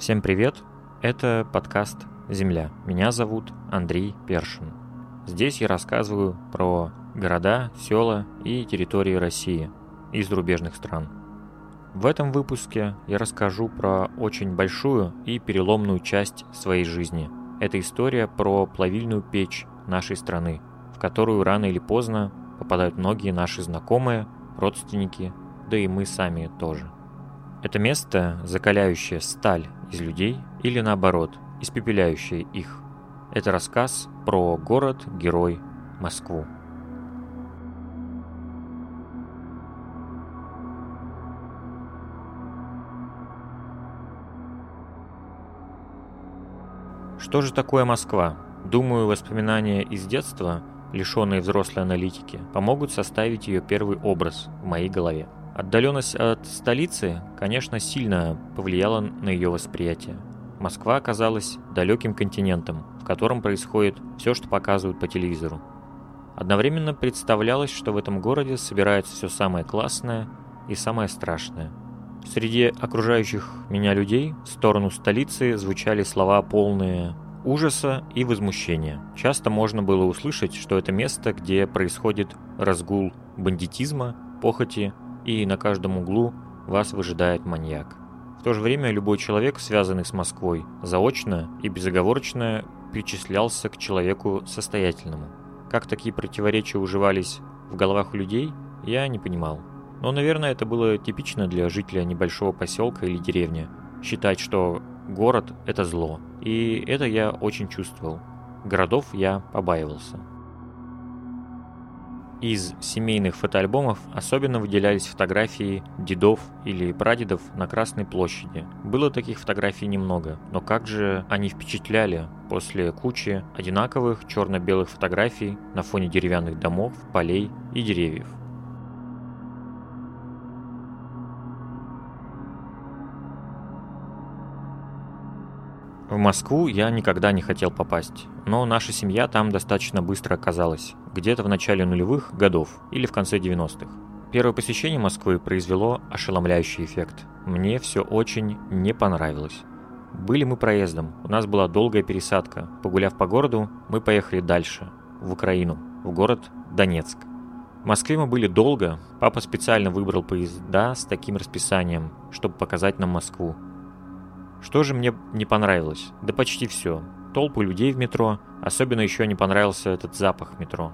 Всем привет! Это подкаст «Земля». Меня зовут Андрей Першин. Здесь я рассказываю про города, села и территории России из зарубежных стран. В этом выпуске я расскажу про очень большую и переломную часть своей жизни. Это история про плавильную печь нашей страны, в которую рано или поздно попадают многие наши знакомые, родственники, да и мы сами тоже. Это место, закаляющее сталь из людей или наоборот, испепеляющее их. Это рассказ про город-герой Москву. Что же такое Москва? Думаю, воспоминания из детства, лишенные взрослой аналитики, помогут составить ее первый образ в моей голове. Отдаленность от столицы, конечно, сильно повлияла на ее восприятие. Москва оказалась далеким континентом, в котором происходит все, что показывают по телевизору. Одновременно представлялось, что в этом городе собирается все самое классное и самое страшное. Среди окружающих меня людей в сторону столицы звучали слова полные ужаса и возмущения. Часто можно было услышать, что это место, где происходит разгул бандитизма, похоти и на каждом углу вас выжидает маньяк. В то же время любой человек, связанный с Москвой, заочно и безоговорочно причислялся к человеку состоятельному. Как такие противоречия уживались в головах людей, я не понимал. Но, наверное, это было типично для жителя небольшого поселка или деревни. Считать, что город – это зло. И это я очень чувствовал. Городов я побаивался. Из семейных фотоальбомов особенно выделялись фотографии дедов или прадедов на Красной площади. Было таких фотографий немного, но как же они впечатляли после кучи одинаковых черно-белых фотографий на фоне деревянных домов, полей и деревьев. В Москву я никогда не хотел попасть, но наша семья там достаточно быстро оказалась, где-то в начале нулевых годов или в конце 90-х. Первое посещение Москвы произвело ошеломляющий эффект. Мне все очень не понравилось. Были мы проездом, у нас была долгая пересадка. Погуляв по городу, мы поехали дальше, в Украину, в город Донецк. В Москве мы были долго, папа специально выбрал поезда с таким расписанием, чтобы показать нам Москву. Что же мне не понравилось? Да почти все. Толпы людей в метро, особенно еще не понравился этот запах метро.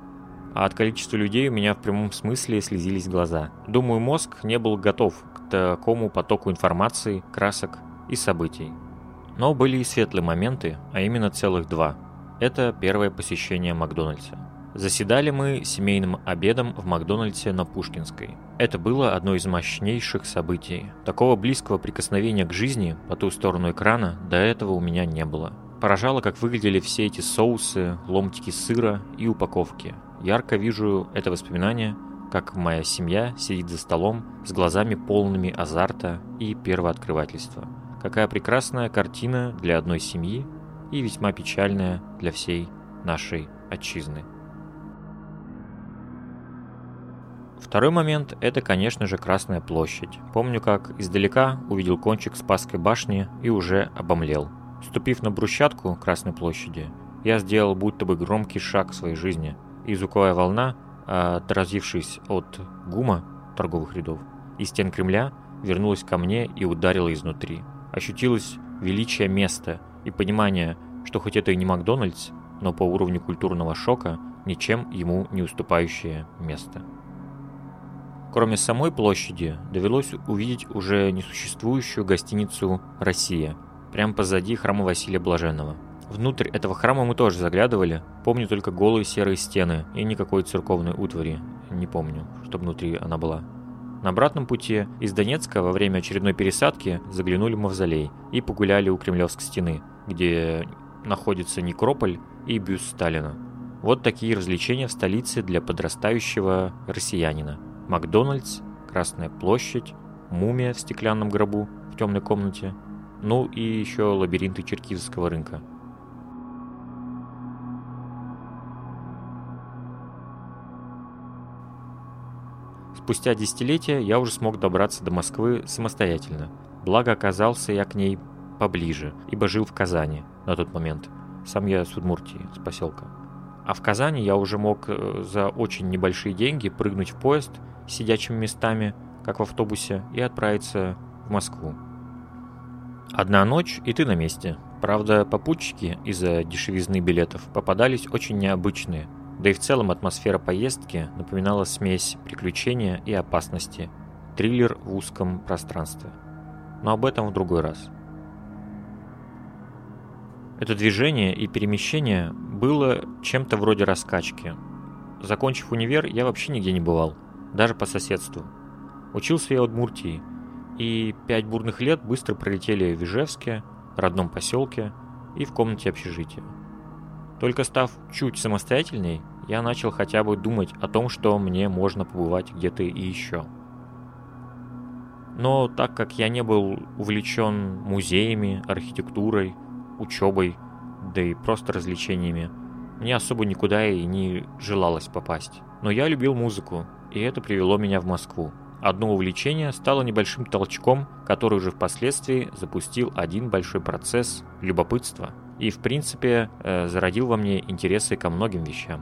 А от количества людей у меня в прямом смысле слезились глаза. Думаю, мозг не был готов к такому потоку информации, красок и событий. Но были и светлые моменты, а именно целых два. Это первое посещение Макдональдса. Заседали мы семейным обедом в Макдональдсе на Пушкинской. Это было одно из мощнейших событий. Такого близкого прикосновения к жизни по ту сторону экрана до этого у меня не было. Поражало, как выглядели все эти соусы, ломтики сыра и упаковки. Ярко вижу это воспоминание, как моя семья сидит за столом с глазами полными азарта и первооткрывательства. Какая прекрасная картина для одной семьи и весьма печальная для всей нашей отчизны. Второй момент – это, конечно же, Красная площадь. Помню, как издалека увидел кончик Спасской башни и уже обомлел. Ступив на брусчатку Красной площади, я сделал будто бы громкий шаг в своей жизни, и звуковая волна, отразившись от гума торговых рядов и стен Кремля, вернулась ко мне и ударила изнутри. Ощутилось величие места и понимание, что хоть это и не Макдональдс, но по уровню культурного шока ничем ему не уступающее место. Кроме самой площади, довелось увидеть уже несуществующую гостиницу «Россия», прямо позади храма Василия Блаженного. Внутрь этого храма мы тоже заглядывали, помню только голые серые стены и никакой церковной утвари, не помню, чтобы внутри она была. На обратном пути из Донецка во время очередной пересадки заглянули в мавзолей и погуляли у Кремлевской стены, где находится некрополь и бюст Сталина. Вот такие развлечения в столице для подрастающего россиянина. Макдональдс, Красная площадь, мумия в стеклянном гробу в темной комнате, ну и еще лабиринты Черкизовского рынка. Спустя десятилетия я уже смог добраться до Москвы самостоятельно. Благо оказался я к ней поближе, ибо жил в Казани на тот момент. Сам я с Удмуртии, с поселка. А в Казани я уже мог э, за очень небольшие деньги прыгнуть в поезд сидячими местами, как в автобусе, и отправиться в Москву. Одна ночь, и ты на месте. Правда, попутчики из-за дешевизны билетов попадались очень необычные, да и в целом атмосфера поездки напоминала смесь приключения и опасности. Триллер в узком пространстве. Но об этом в другой раз. Это движение и перемещение было чем-то вроде раскачки. Закончив универ, я вообще нигде не бывал, даже по соседству. Учился я в Удмуртии, и пять бурных лет быстро пролетели в Ижевске, родном поселке и в комнате общежития. Только став чуть самостоятельней, я начал хотя бы думать о том, что мне можно побывать где-то и еще. Но так как я не был увлечен музеями, архитектурой, учебой, да и просто развлечениями, мне особо никуда и не желалось попасть. Но я любил музыку, и это привело меня в Москву. Одно увлечение стало небольшим толчком, который уже впоследствии запустил один большой процесс любопытства и, в принципе, э, зародил во мне интересы ко многим вещам.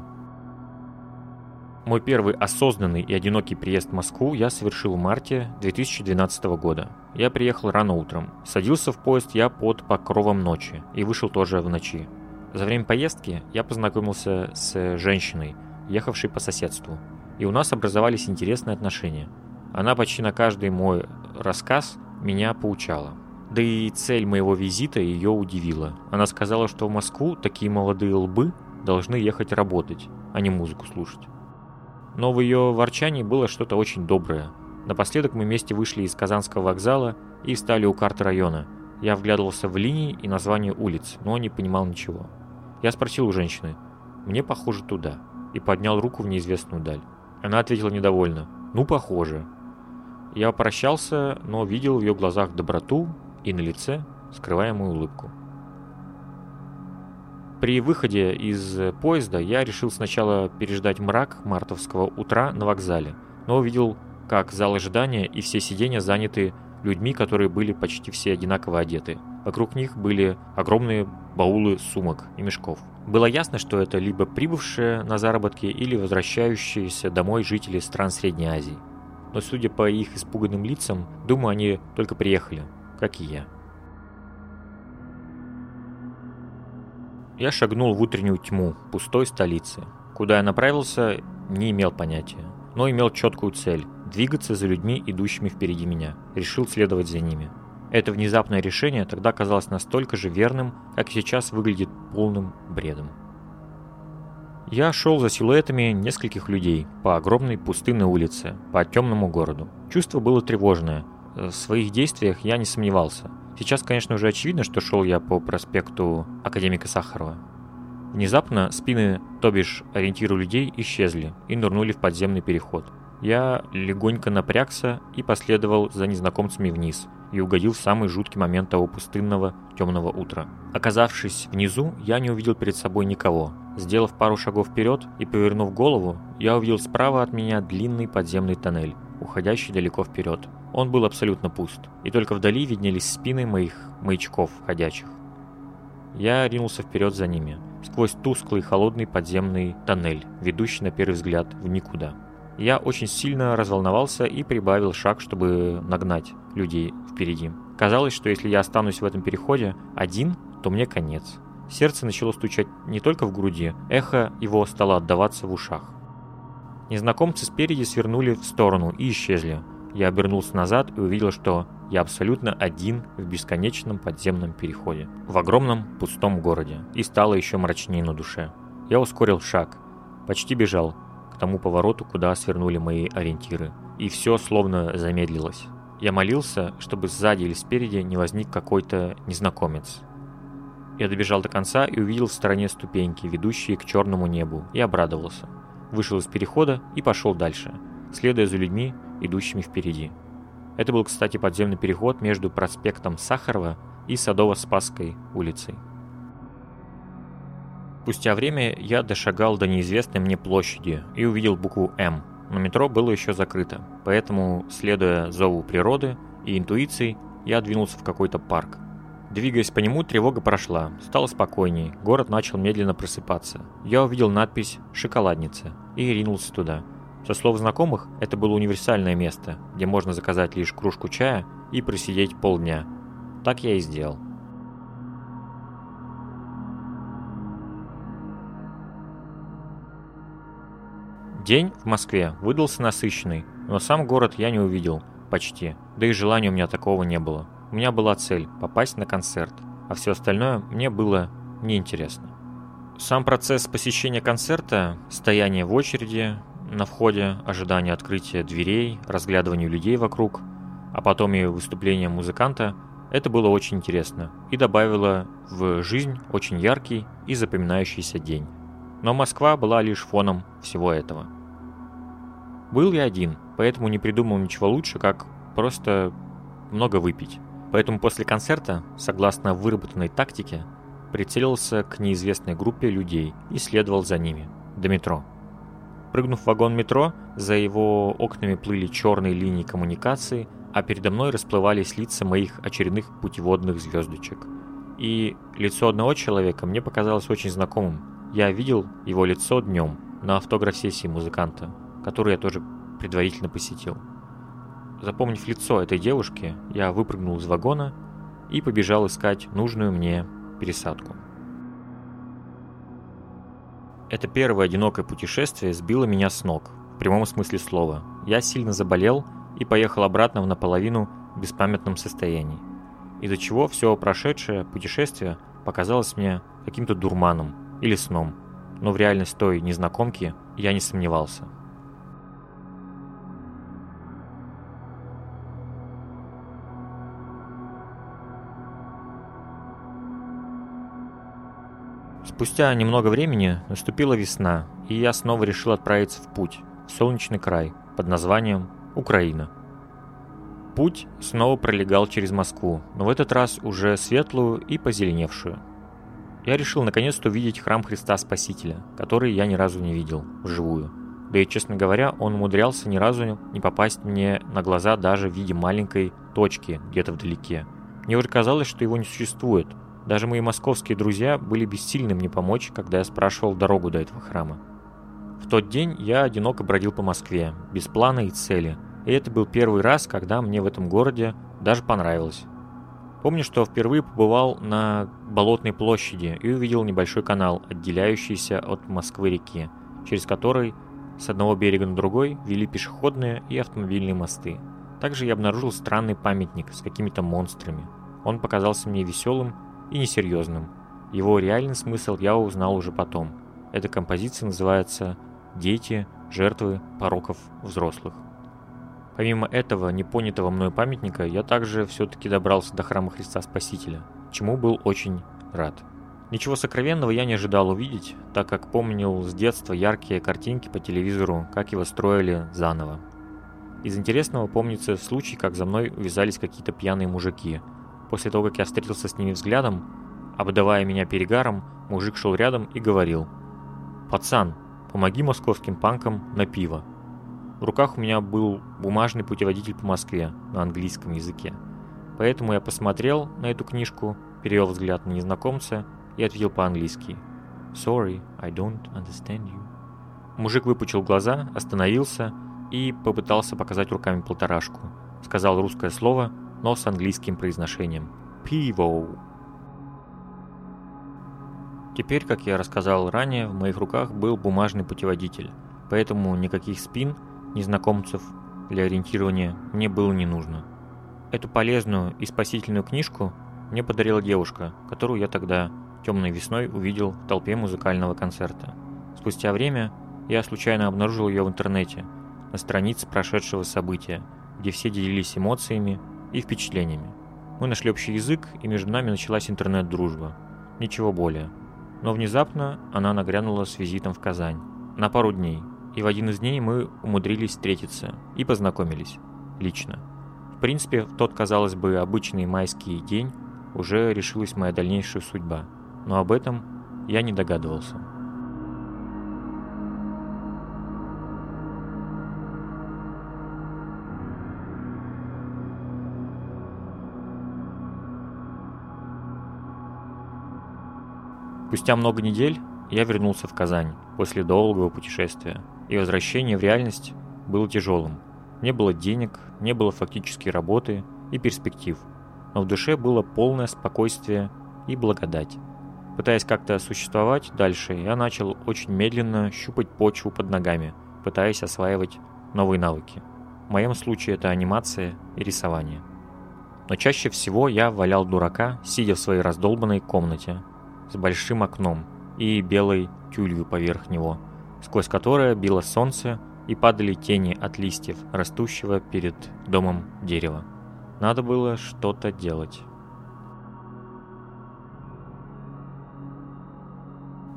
Мой первый осознанный и одинокий приезд в Москву я совершил в марте 2012 года. Я приехал рано утром. Садился в поезд я под покровом ночи и вышел тоже в ночи. За время поездки я познакомился с женщиной, ехавшей по соседству. И у нас образовались интересные отношения. Она почти на каждый мой рассказ меня поучала. Да и цель моего визита ее удивила. Она сказала, что в Москву такие молодые лбы должны ехать работать, а не музыку слушать но в ее ворчании было что-то очень доброе. Напоследок мы вместе вышли из Казанского вокзала и встали у карты района. Я вглядывался в линии и названия улиц, но не понимал ничего. Я спросил у женщины, «Мне похоже туда», и поднял руку в неизвестную даль. Она ответила недовольно, «Ну, похоже». Я прощался, но видел в ее глазах доброту и на лице скрываемую улыбку. При выходе из поезда я решил сначала переждать мрак мартовского утра на вокзале, но увидел, как зал ожидания и все сиденья заняты людьми, которые были почти все одинаково одеты. Вокруг них были огромные баулы сумок и мешков. Было ясно, что это либо прибывшие на заработки или возвращающиеся домой жители стран Средней Азии. Но судя по их испуганным лицам, думаю, они только приехали, как и я. Я шагнул в утреннюю тьму пустой столицы. Куда я направился, не имел понятия, но имел четкую цель – двигаться за людьми, идущими впереди меня. Решил следовать за ними. Это внезапное решение тогда казалось настолько же верным, как и сейчас выглядит полным бредом. Я шел за силуэтами нескольких людей по огромной пустынной улице, по темному городу. Чувство было тревожное. В своих действиях я не сомневался – Сейчас, конечно, уже очевидно, что шел я по проспекту Академика Сахарова. Внезапно спины, то бишь ориентиры людей, исчезли и нырнули в подземный переход. Я легонько напрягся и последовал за незнакомцами вниз и угодил в самый жуткий момент того пустынного темного утра. Оказавшись внизу, я не увидел перед собой никого. Сделав пару шагов вперед и повернув голову, я увидел справа от меня длинный подземный тоннель, уходящий далеко вперед. Он был абсолютно пуст, и только вдали виднелись спины моих маячков ходячих. Я ринулся вперед за ними, сквозь тусклый холодный подземный тоннель, ведущий на первый взгляд в никуда. Я очень сильно разволновался и прибавил шаг, чтобы нагнать людей впереди. Казалось, что если я останусь в этом переходе один, то мне конец. Сердце начало стучать не только в груди, эхо его стало отдаваться в ушах. Незнакомцы спереди свернули в сторону и исчезли, я обернулся назад и увидел, что я абсолютно один в бесконечном подземном переходе, в огромном пустом городе, и стало еще мрачнее на душе. Я ускорил шаг, почти бежал к тому повороту, куда свернули мои ориентиры, и все словно замедлилось. Я молился, чтобы сзади или спереди не возник какой-то незнакомец. Я добежал до конца и увидел в стороне ступеньки, ведущие к черному небу, и обрадовался. Вышел из перехода и пошел дальше, следуя за людьми, идущими впереди. Это был, кстати, подземный переход между проспектом Сахарова и Садово-Спасской улицей. Спустя время я дошагал до неизвестной мне площади и увидел букву «М», но метро было еще закрыто, поэтому, следуя зову природы и интуиции, я двинулся в какой-то парк. Двигаясь по нему, тревога прошла, стало спокойней, город начал медленно просыпаться. Я увидел надпись «Шоколадница» и ринулся туда. Со слов знакомых, это было универсальное место, где можно заказать лишь кружку чая и просидеть полдня. Так я и сделал. День в Москве выдался насыщенный, но сам город я не увидел, почти, да и желания у меня такого не было. У меня была цель – попасть на концерт, а все остальное мне было неинтересно. Сам процесс посещения концерта, стояние в очереди на входе, ожидание открытия дверей, разглядывание людей вокруг, а потом и выступление музыканта – это было очень интересно и добавило в жизнь очень яркий и запоминающийся день. Но Москва была лишь фоном всего этого. Был я один, поэтому не придумал ничего лучше, как просто много выпить. Поэтому после концерта, согласно выработанной тактике, прицелился к неизвестной группе людей и следовал за ними, до метро. Прыгнув в вагон метро, за его окнами плыли черные линии коммуникации, а передо мной расплывались лица моих очередных путеводных звездочек. И лицо одного человека мне показалось очень знакомым. Я видел его лицо днем на автограф-сессии музыканта, которую я тоже предварительно посетил. Запомнив лицо этой девушки, я выпрыгнул из вагона и побежал искать нужную мне пересадку. Это первое одинокое путешествие сбило меня с ног, в прямом смысле слова. Я сильно заболел и поехал обратно в наполовину беспамятном состоянии, из-за чего все прошедшее путешествие показалось мне каким-то дурманом или сном, но в реальность той незнакомки я не сомневался. Спустя немного времени наступила весна, и я снова решил отправиться в путь, в солнечный край, под названием Украина. Путь снова пролегал через Москву, но в этот раз уже светлую и позеленевшую. Я решил наконец-то увидеть храм Христа Спасителя, который я ни разу не видел вживую. Да и, честно говоря, он умудрялся ни разу не попасть мне на глаза даже в виде маленькой точки где-то вдалеке. Мне уже казалось, что его не существует, даже мои московские друзья были бессильны мне помочь, когда я спрашивал дорогу до этого храма. В тот день я одиноко бродил по Москве, без плана и цели, и это был первый раз, когда мне в этом городе даже понравилось. Помню, что впервые побывал на Болотной площади и увидел небольшой канал, отделяющийся от Москвы реки, через который с одного берега на другой вели пешеходные и автомобильные мосты. Также я обнаружил странный памятник с какими-то монстрами. Он показался мне веселым и несерьезным. Его реальный смысл я узнал уже потом. Эта композиция называется «Дети, жертвы пороков взрослых». Помимо этого непонятого мной памятника, я также все-таки добрался до храма Христа Спасителя, чему был очень рад. Ничего сокровенного я не ожидал увидеть, так как помнил с детства яркие картинки по телевизору, как его строили заново. Из интересного помнится случай, как за мной увязались какие-то пьяные мужики – После того, как я встретился с ними взглядом, обдавая меня перегаром, мужик шел рядом и говорил. «Пацан, помоги московским панкам на пиво». В руках у меня был бумажный путеводитель по Москве на английском языке. Поэтому я посмотрел на эту книжку, перевел взгляд на незнакомца и ответил по-английски. «Sorry, I don't understand you». Мужик выпучил глаза, остановился и попытался показать руками полторашку. Сказал русское слово – но с английским произношением. Пиво. Теперь, как я рассказал ранее, в моих руках был бумажный путеводитель, поэтому никаких спин, незнакомцев для ориентирования мне было не нужно. Эту полезную и спасительную книжку мне подарила девушка, которую я тогда темной весной увидел в толпе музыкального концерта. Спустя время я случайно обнаружил ее в интернете, на странице прошедшего события, где все делились эмоциями и впечатлениями. Мы нашли общий язык, и между нами началась интернет-дружба. Ничего более. Но внезапно она нагрянула с визитом в Казань. На пару дней. И в один из дней мы умудрились встретиться и познакомились. Лично. В принципе, в тот, казалось бы, обычный майский день уже решилась моя дальнейшая судьба. Но об этом я не догадывался. Спустя много недель я вернулся в Казань после долгого путешествия, и возвращение в реальность было тяжелым. Не было денег, не было фактически работы и перспектив, но в душе было полное спокойствие и благодать. Пытаясь как-то существовать дальше, я начал очень медленно щупать почву под ногами, пытаясь осваивать новые навыки. В моем случае это анимация и рисование. Но чаще всего я валял дурака, сидя в своей раздолбанной комнате с большим окном и белой тюлью поверх него, сквозь которое било солнце и падали тени от листьев, растущего перед домом дерева. Надо было что-то делать.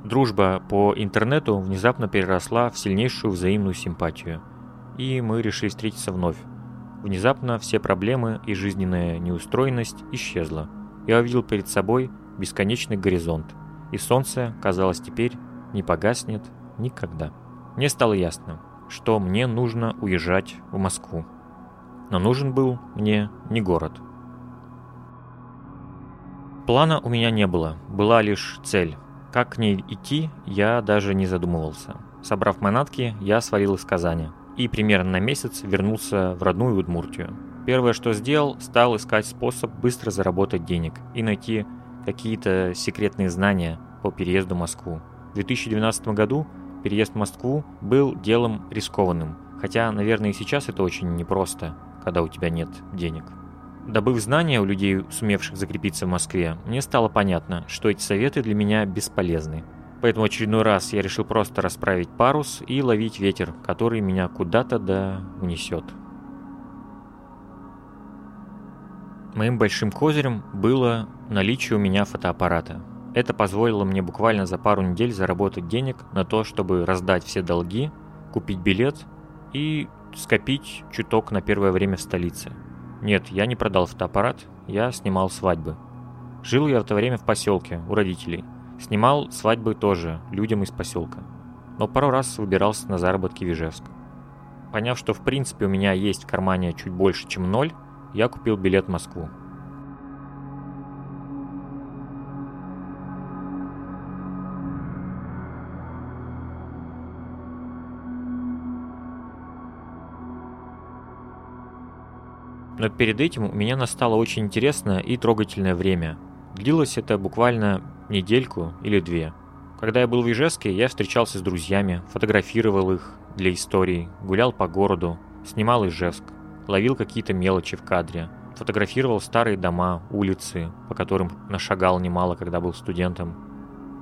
Дружба по интернету внезапно переросла в сильнейшую взаимную симпатию, и мы решили встретиться вновь. Внезапно все проблемы и жизненная неустроенность исчезла. Я увидел перед собой бесконечный горизонт, и солнце, казалось, теперь не погаснет никогда. Мне стало ясно, что мне нужно уезжать в Москву. Но нужен был мне не город. Плана у меня не было, была лишь цель как к ней идти, я даже не задумывался. Собрав манатки, я свалил из Казани и примерно на месяц вернулся в родную Удмуртию. Первое, что сделал, стал искать способ быстро заработать денег и найти какие-то секретные знания по переезду в Москву. В 2012 году переезд в Москву был делом рискованным, хотя, наверное, и сейчас это очень непросто, когда у тебя нет денег. Добыв знания у людей, сумевших закрепиться в Москве, мне стало понятно, что эти советы для меня бесполезны. Поэтому очередной раз я решил просто расправить парус и ловить ветер, который меня куда-то да унесет. Моим большим козырем было наличие у меня фотоаппарата. Это позволило мне буквально за пару недель заработать денег на то, чтобы раздать все долги, купить билет и скопить чуток на первое время в столице – нет, я не продал фотоаппарат, я снимал свадьбы. Жил я в это время в поселке, у родителей. Снимал свадьбы тоже, людям из поселка. Но пару раз выбирался на заработки в Ижевск. Поняв, что в принципе у меня есть в кармане чуть больше, чем ноль, я купил билет в Москву. Но перед этим у меня настало очень интересное и трогательное время. Длилось это буквально недельку или две. Когда я был в Ижевске, я встречался с друзьями, фотографировал их для историй, гулял по городу, снимал Ижевск, ловил какие-то мелочи в кадре, фотографировал старые дома, улицы, по которым нашагал немало, когда был студентом.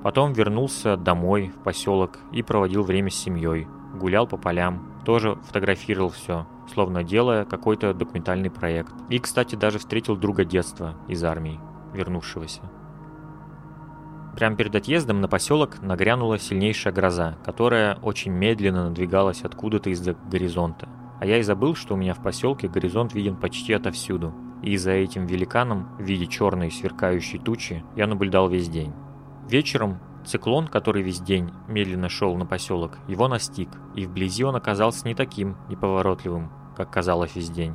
Потом вернулся домой, в поселок, и проводил время с семьей, гулял по полям, тоже фотографировал все, словно делая какой-то документальный проект. И, кстати, даже встретил друга детства из армии, вернувшегося. Прямо перед отъездом на поселок нагрянула сильнейшая гроза, которая очень медленно надвигалась откуда-то из-за горизонта. А я и забыл, что у меня в поселке горизонт виден почти отовсюду. И за этим великаном в виде черной сверкающей тучи я наблюдал весь день. Вечером Циклон, который весь день медленно шел на поселок, его настиг, и вблизи он оказался не таким неповоротливым, как казалось весь день.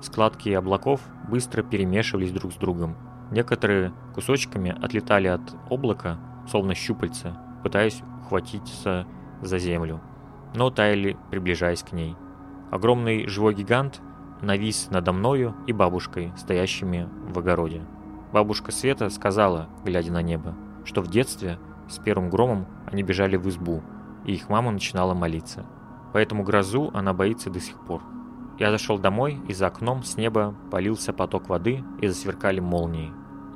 Складки облаков быстро перемешивались друг с другом. Некоторые кусочками отлетали от облака, словно щупальца, пытаясь ухватиться за землю, но таяли, приближаясь к ней. Огромный живой гигант навис надо мною и бабушкой, стоящими в огороде. Бабушка Света сказала, глядя на небо, что в детстве с первым громом они бежали в избу, и их мама начинала молиться. Поэтому грозу она боится до сих пор. Я зашел домой, и за окном с неба полился поток воды и засверкали молнии.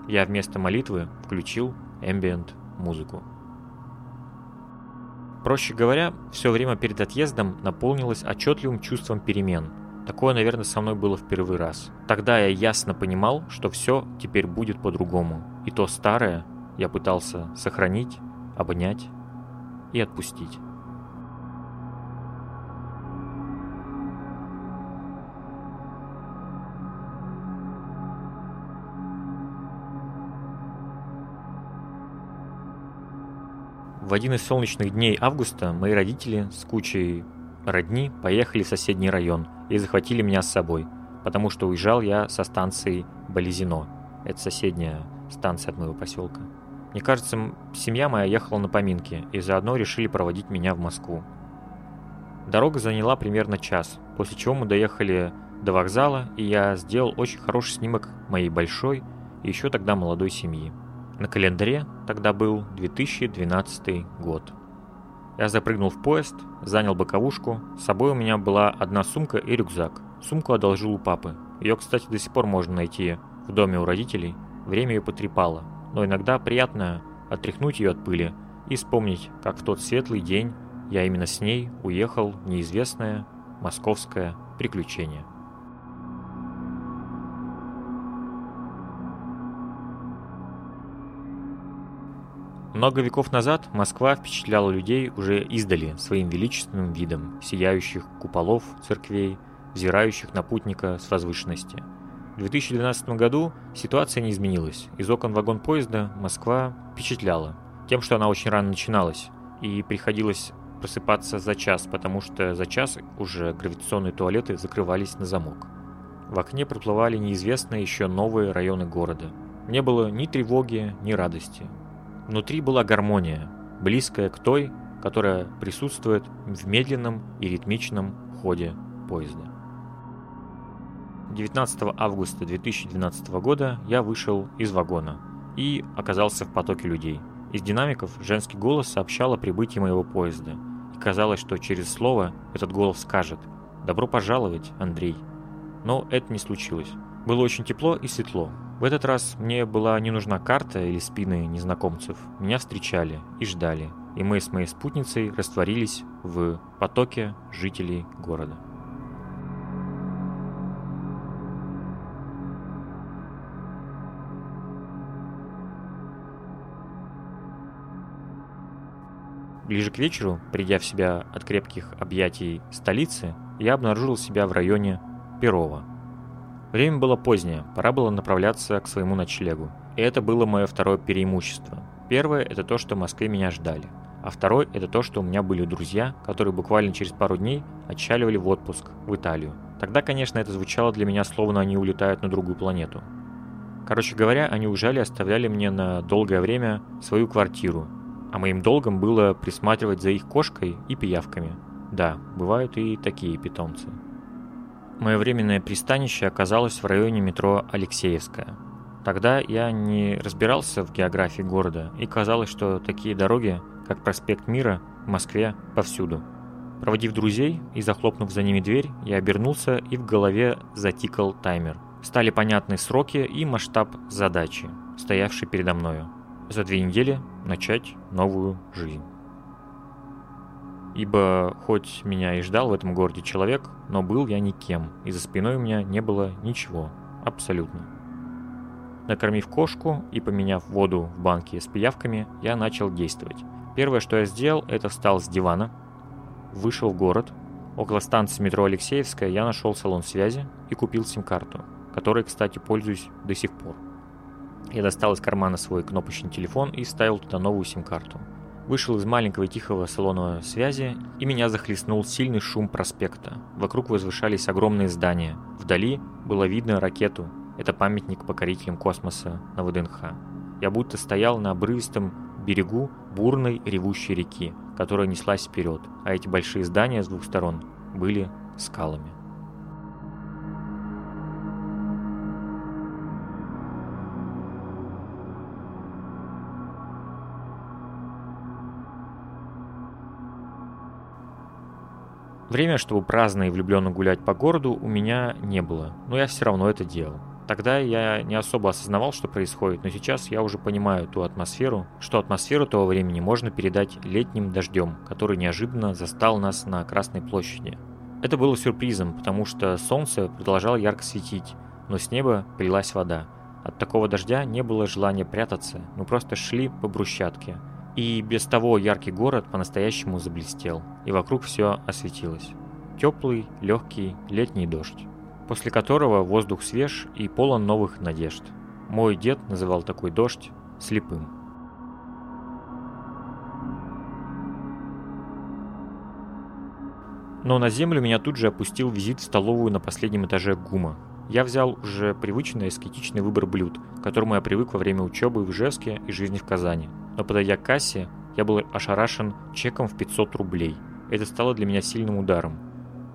Я вместо молитвы включил ambient музыку. Проще говоря, все время перед отъездом наполнилось отчетливым чувством перемен. Такое, наверное, со мной было в первый раз. Тогда я ясно понимал, что все теперь будет по-другому. И то старое я пытался сохранить, обнять и отпустить. В один из солнечных дней августа мои родители с кучей родни поехали в соседний район и захватили меня с собой, потому что уезжал я со станции Болезино. Это соседняя станция от моего поселка. Мне кажется, семья моя ехала на поминки и заодно решили проводить меня в Москву. Дорога заняла примерно час, после чего мы доехали до вокзала, и я сделал очень хороший снимок моей большой и еще тогда молодой семьи. На календаре тогда был 2012 год. Я запрыгнул в поезд, занял боковушку, с собой у меня была одна сумка и рюкзак. Сумку одолжил у папы. Ее, кстати, до сих пор можно найти в доме у родителей. Время ее потрепало, но иногда приятно отряхнуть ее от пыли и вспомнить, как в тот светлый день я именно с ней уехал в неизвестное московское приключение. Много веков назад Москва впечатляла людей уже издали своим величественным видом сияющих куполов церквей, взирающих на путника с возвышенности. В 2012 году ситуация не изменилась. Из окон вагон-поезда Москва впечатляла тем, что она очень рано начиналась, и приходилось просыпаться за час, потому что за час уже гравитационные туалеты закрывались на замок. В окне проплывали неизвестные еще новые районы города. Не было ни тревоги, ни радости. Внутри была гармония, близкая к той, которая присутствует в медленном и ритмичном ходе поезда. 19 августа 2012 года я вышел из вагона и оказался в потоке людей. Из динамиков женский голос сообщал о прибытии моего поезда. И казалось, что через слово этот голос скажет «Добро пожаловать, Андрей». Но это не случилось. Было очень тепло и светло. В этот раз мне была не нужна карта или спины незнакомцев. Меня встречали и ждали, и мы с моей спутницей растворились в потоке жителей города. Ближе к вечеру, придя в себя от крепких объятий столицы, я обнаружил себя в районе Перова – Время было позднее, пора было направляться к своему ночлегу. И это было мое второе преимущество. Первое – это то, что в Москве меня ждали. А второе – это то, что у меня были друзья, которые буквально через пару дней отчаливали в отпуск в Италию. Тогда, конечно, это звучало для меня, словно они улетают на другую планету. Короче говоря, они уезжали и оставляли мне на долгое время свою квартиру, а моим долгом было присматривать за их кошкой и пиявками. Да, бывают и такие питомцы. Мое временное пристанище оказалось в районе метро Алексеевская. Тогда я не разбирался в географии города, и казалось, что такие дороги, как проспект Мира, в Москве повсюду. Проводив друзей и захлопнув за ними дверь, я обернулся и в голове затикал таймер. Стали понятны сроки и масштаб задачи, стоявшей передо мною. За две недели начать новую жизнь ибо хоть меня и ждал в этом городе человек, но был я никем, и за спиной у меня не было ничего, абсолютно. Накормив кошку и поменяв воду в банке с пиявками, я начал действовать. Первое, что я сделал, это встал с дивана, вышел в город. Около станции метро Алексеевская я нашел салон связи и купил сим-карту, которой, кстати, пользуюсь до сих пор. Я достал из кармана свой кнопочный телефон и вставил туда новую сим-карту – Вышел из маленького тихого салона связи, и меня захлестнул сильный шум проспекта. Вокруг возвышались огромные здания. Вдали было видно ракету. Это памятник покорителям космоса на ВДНХ. Я будто стоял на обрывистом берегу бурной ревущей реки, которая неслась вперед, а эти большие здания с двух сторон были скалами. Время, чтобы праздно и влюбленно гулять по городу, у меня не было, но я все равно это делал. Тогда я не особо осознавал, что происходит, но сейчас я уже понимаю ту атмосферу, что атмосферу того времени можно передать летним дождем, который неожиданно застал нас на Красной площади. Это было сюрпризом, потому что солнце продолжало ярко светить, но с неба прилась вода. От такого дождя не было желания прятаться, мы просто шли по брусчатке, и без того яркий город по-настоящему заблестел, и вокруг все осветилось. Теплый, легкий летний дождь, после которого воздух свеж и полон новых надежд. Мой дед называл такой дождь слепым. Но на землю меня тут же опустил визит в столовую на последнем этаже ГУМа. Я взял уже привычный эскетичный выбор блюд, к которому я привык во время учебы в Ижевске и жизни в Казани. Но подойдя к кассе, я был ошарашен чеком в 500 рублей. Это стало для меня сильным ударом.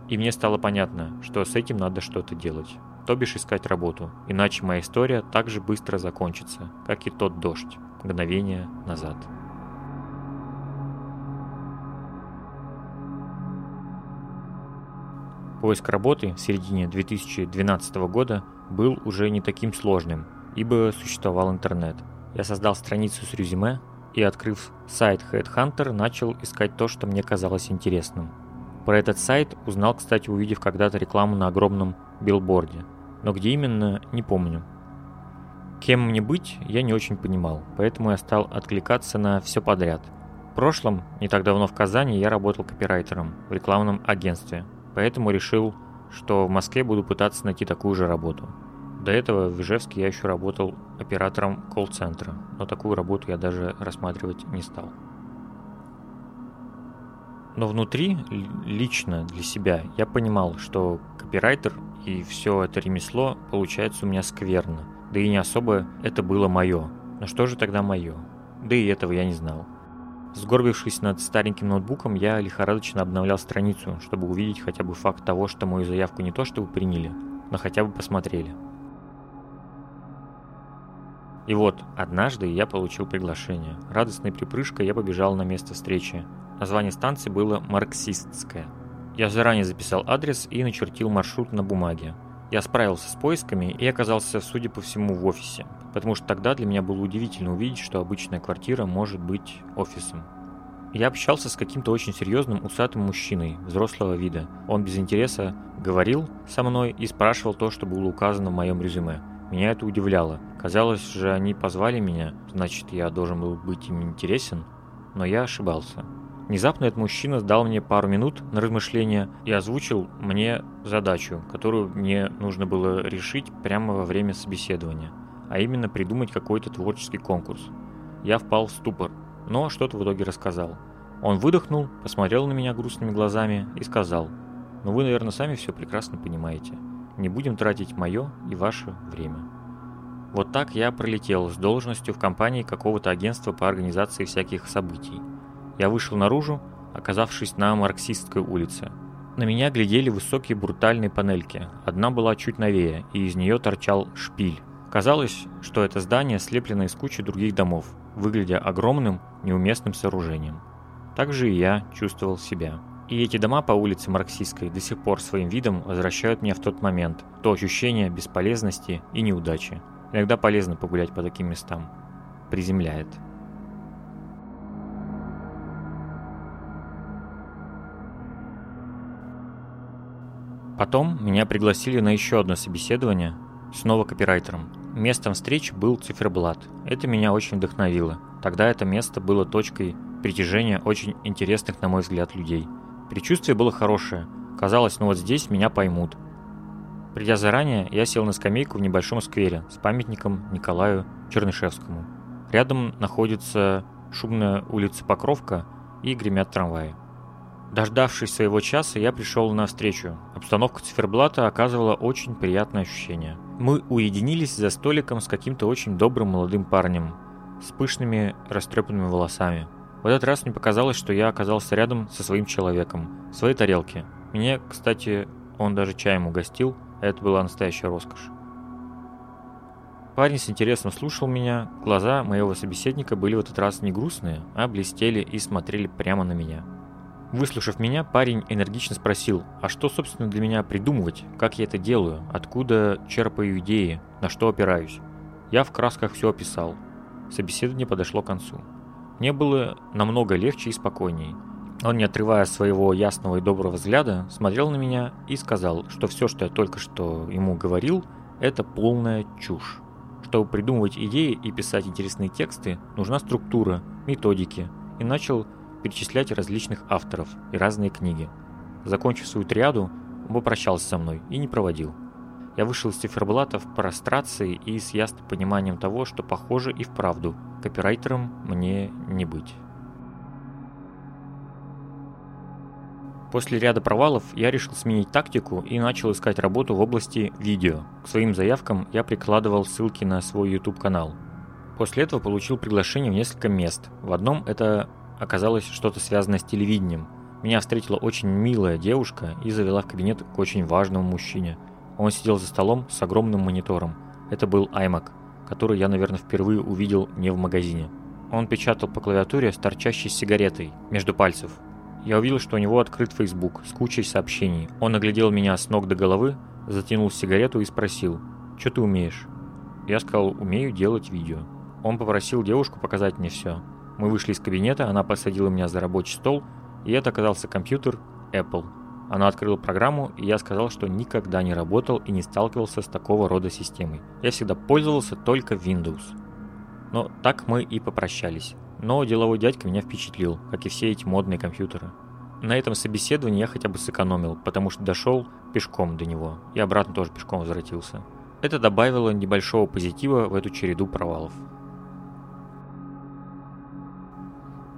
И мне стало понятно, что с этим надо что-то делать. То бишь искать работу, иначе моя история так же быстро закончится, как и тот дождь, мгновение назад. Поиск работы в середине 2012 года был уже не таким сложным, ибо существовал интернет. Я создал страницу с резюме и, открыв сайт Headhunter, начал искать то, что мне казалось интересным. Про этот сайт узнал, кстати, увидев когда-то рекламу на огромном билборде, но где именно, не помню. Кем мне быть, я не очень понимал, поэтому я стал откликаться на все подряд. В прошлом, не так давно в Казани, я работал копирайтером в рекламном агентстве, поэтому решил, что в Москве буду пытаться найти такую же работу. До этого в Ижевске я еще работал оператором колл-центра, но такую работу я даже рассматривать не стал. Но внутри, лично для себя, я понимал, что копирайтер и все это ремесло получается у меня скверно. Да и не особо это было мое. Но что же тогда мое? Да и этого я не знал. Сгорбившись над стареньким ноутбуком, я лихорадочно обновлял страницу, чтобы увидеть хотя бы факт того, что мою заявку не то чтобы приняли, но хотя бы посмотрели. И вот, однажды я получил приглашение. Радостной припрыжкой я побежал на место встречи. Название станции было «Марксистская». Я заранее записал адрес и начертил маршрут на бумаге. Я справился с поисками и оказался, судя по всему, в офисе, потому что тогда для меня было удивительно увидеть, что обычная квартира может быть офисом. Я общался с каким-то очень серьезным усатым мужчиной взрослого вида. Он без интереса говорил со мной и спрашивал то, что было указано в моем резюме. Меня это удивляло. Казалось же, они позвали меня, значит, я должен был быть им интересен, но я ошибался. Внезапно этот мужчина дал мне пару минут на размышление и озвучил мне задачу, которую мне нужно было решить прямо во время собеседования, а именно придумать какой-то творческий конкурс. Я впал в ступор, но что-то в итоге рассказал. Он выдохнул, посмотрел на меня грустными глазами и сказал, «Ну вы, наверное, сами все прекрасно понимаете. Не будем тратить мое и ваше время». Вот так я пролетел с должностью в компании какого-то агентства по организации всяких событий – я вышел наружу, оказавшись на Марксистской улице. На меня глядели высокие брутальные панельки. Одна была чуть новее, и из нее торчал шпиль. Казалось, что это здание слеплено из кучи других домов, выглядя огромным, неуместным сооружением. Так же и я чувствовал себя. И эти дома по улице Марксистской до сих пор своим видом возвращают меня в тот момент, то ощущение бесполезности и неудачи. Иногда полезно погулять по таким местам. Приземляет. Потом меня пригласили на еще одно собеседование, снова копирайтером. Местом встречи был циферблат. Это меня очень вдохновило. Тогда это место было точкой притяжения очень интересных, на мой взгляд, людей. Предчувствие было хорошее. Казалось, ну вот здесь меня поймут. Придя заранее, я сел на скамейку в небольшом сквере с памятником Николаю Чернышевскому. Рядом находится шумная улица Покровка и гремят трамваи. Дождавшись своего часа, я пришел на встречу. Обстановка циферблата оказывала очень приятное ощущение. Мы уединились за столиком с каким-то очень добрым молодым парнем, с пышными растрепанными волосами. В этот раз мне показалось, что я оказался рядом со своим человеком, в своей тарелке. Мне, кстати, он даже чаем угостил, это была настоящая роскошь. Парень с интересом слушал меня, глаза моего собеседника были в этот раз не грустные, а блестели и смотрели прямо на меня. Выслушав меня, парень энергично спросил, а что, собственно, для меня придумывать, как я это делаю, откуда черпаю идеи, на что опираюсь. Я в красках все описал. Собеседование подошло к концу. Мне было намного легче и спокойней. Он, не отрывая своего ясного и доброго взгляда, смотрел на меня и сказал, что все, что я только что ему говорил, это полная чушь. Чтобы придумывать идеи и писать интересные тексты, нужна структура, методики, и начал перечислять различных авторов и разные книги. Закончив свою триаду, он попрощался со мной и не проводил. Я вышел из циферблата в прострации и с ясным пониманием того, что похоже и вправду, копирайтером мне не быть. После ряда провалов я решил сменить тактику и начал искать работу в области видео. К своим заявкам я прикладывал ссылки на свой YouTube-канал. После этого получил приглашение в несколько мест. В одном это оказалось что-то связанное с телевидением. Меня встретила очень милая девушка и завела в кабинет к очень важному мужчине. Он сидел за столом с огромным монитором. Это был iMac, который я, наверное, впервые увидел не в магазине. Он печатал по клавиатуре с торчащей сигаретой между пальцев. Я увидел, что у него открыт Facebook с кучей сообщений. Он оглядел меня с ног до головы, затянул сигарету и спросил, «Что ты умеешь?» Я сказал, «Умею делать видео». Он попросил девушку показать мне все. Мы вышли из кабинета, она посадила меня за рабочий стол, и это оказался компьютер Apple. Она открыла программу, и я сказал, что никогда не работал и не сталкивался с такого рода системой. Я всегда пользовался только Windows. Но так мы и попрощались. Но деловой дядька меня впечатлил, как и все эти модные компьютеры. На этом собеседовании я хотя бы сэкономил, потому что дошел пешком до него, и обратно тоже пешком возвратился. Это добавило небольшого позитива в эту череду провалов.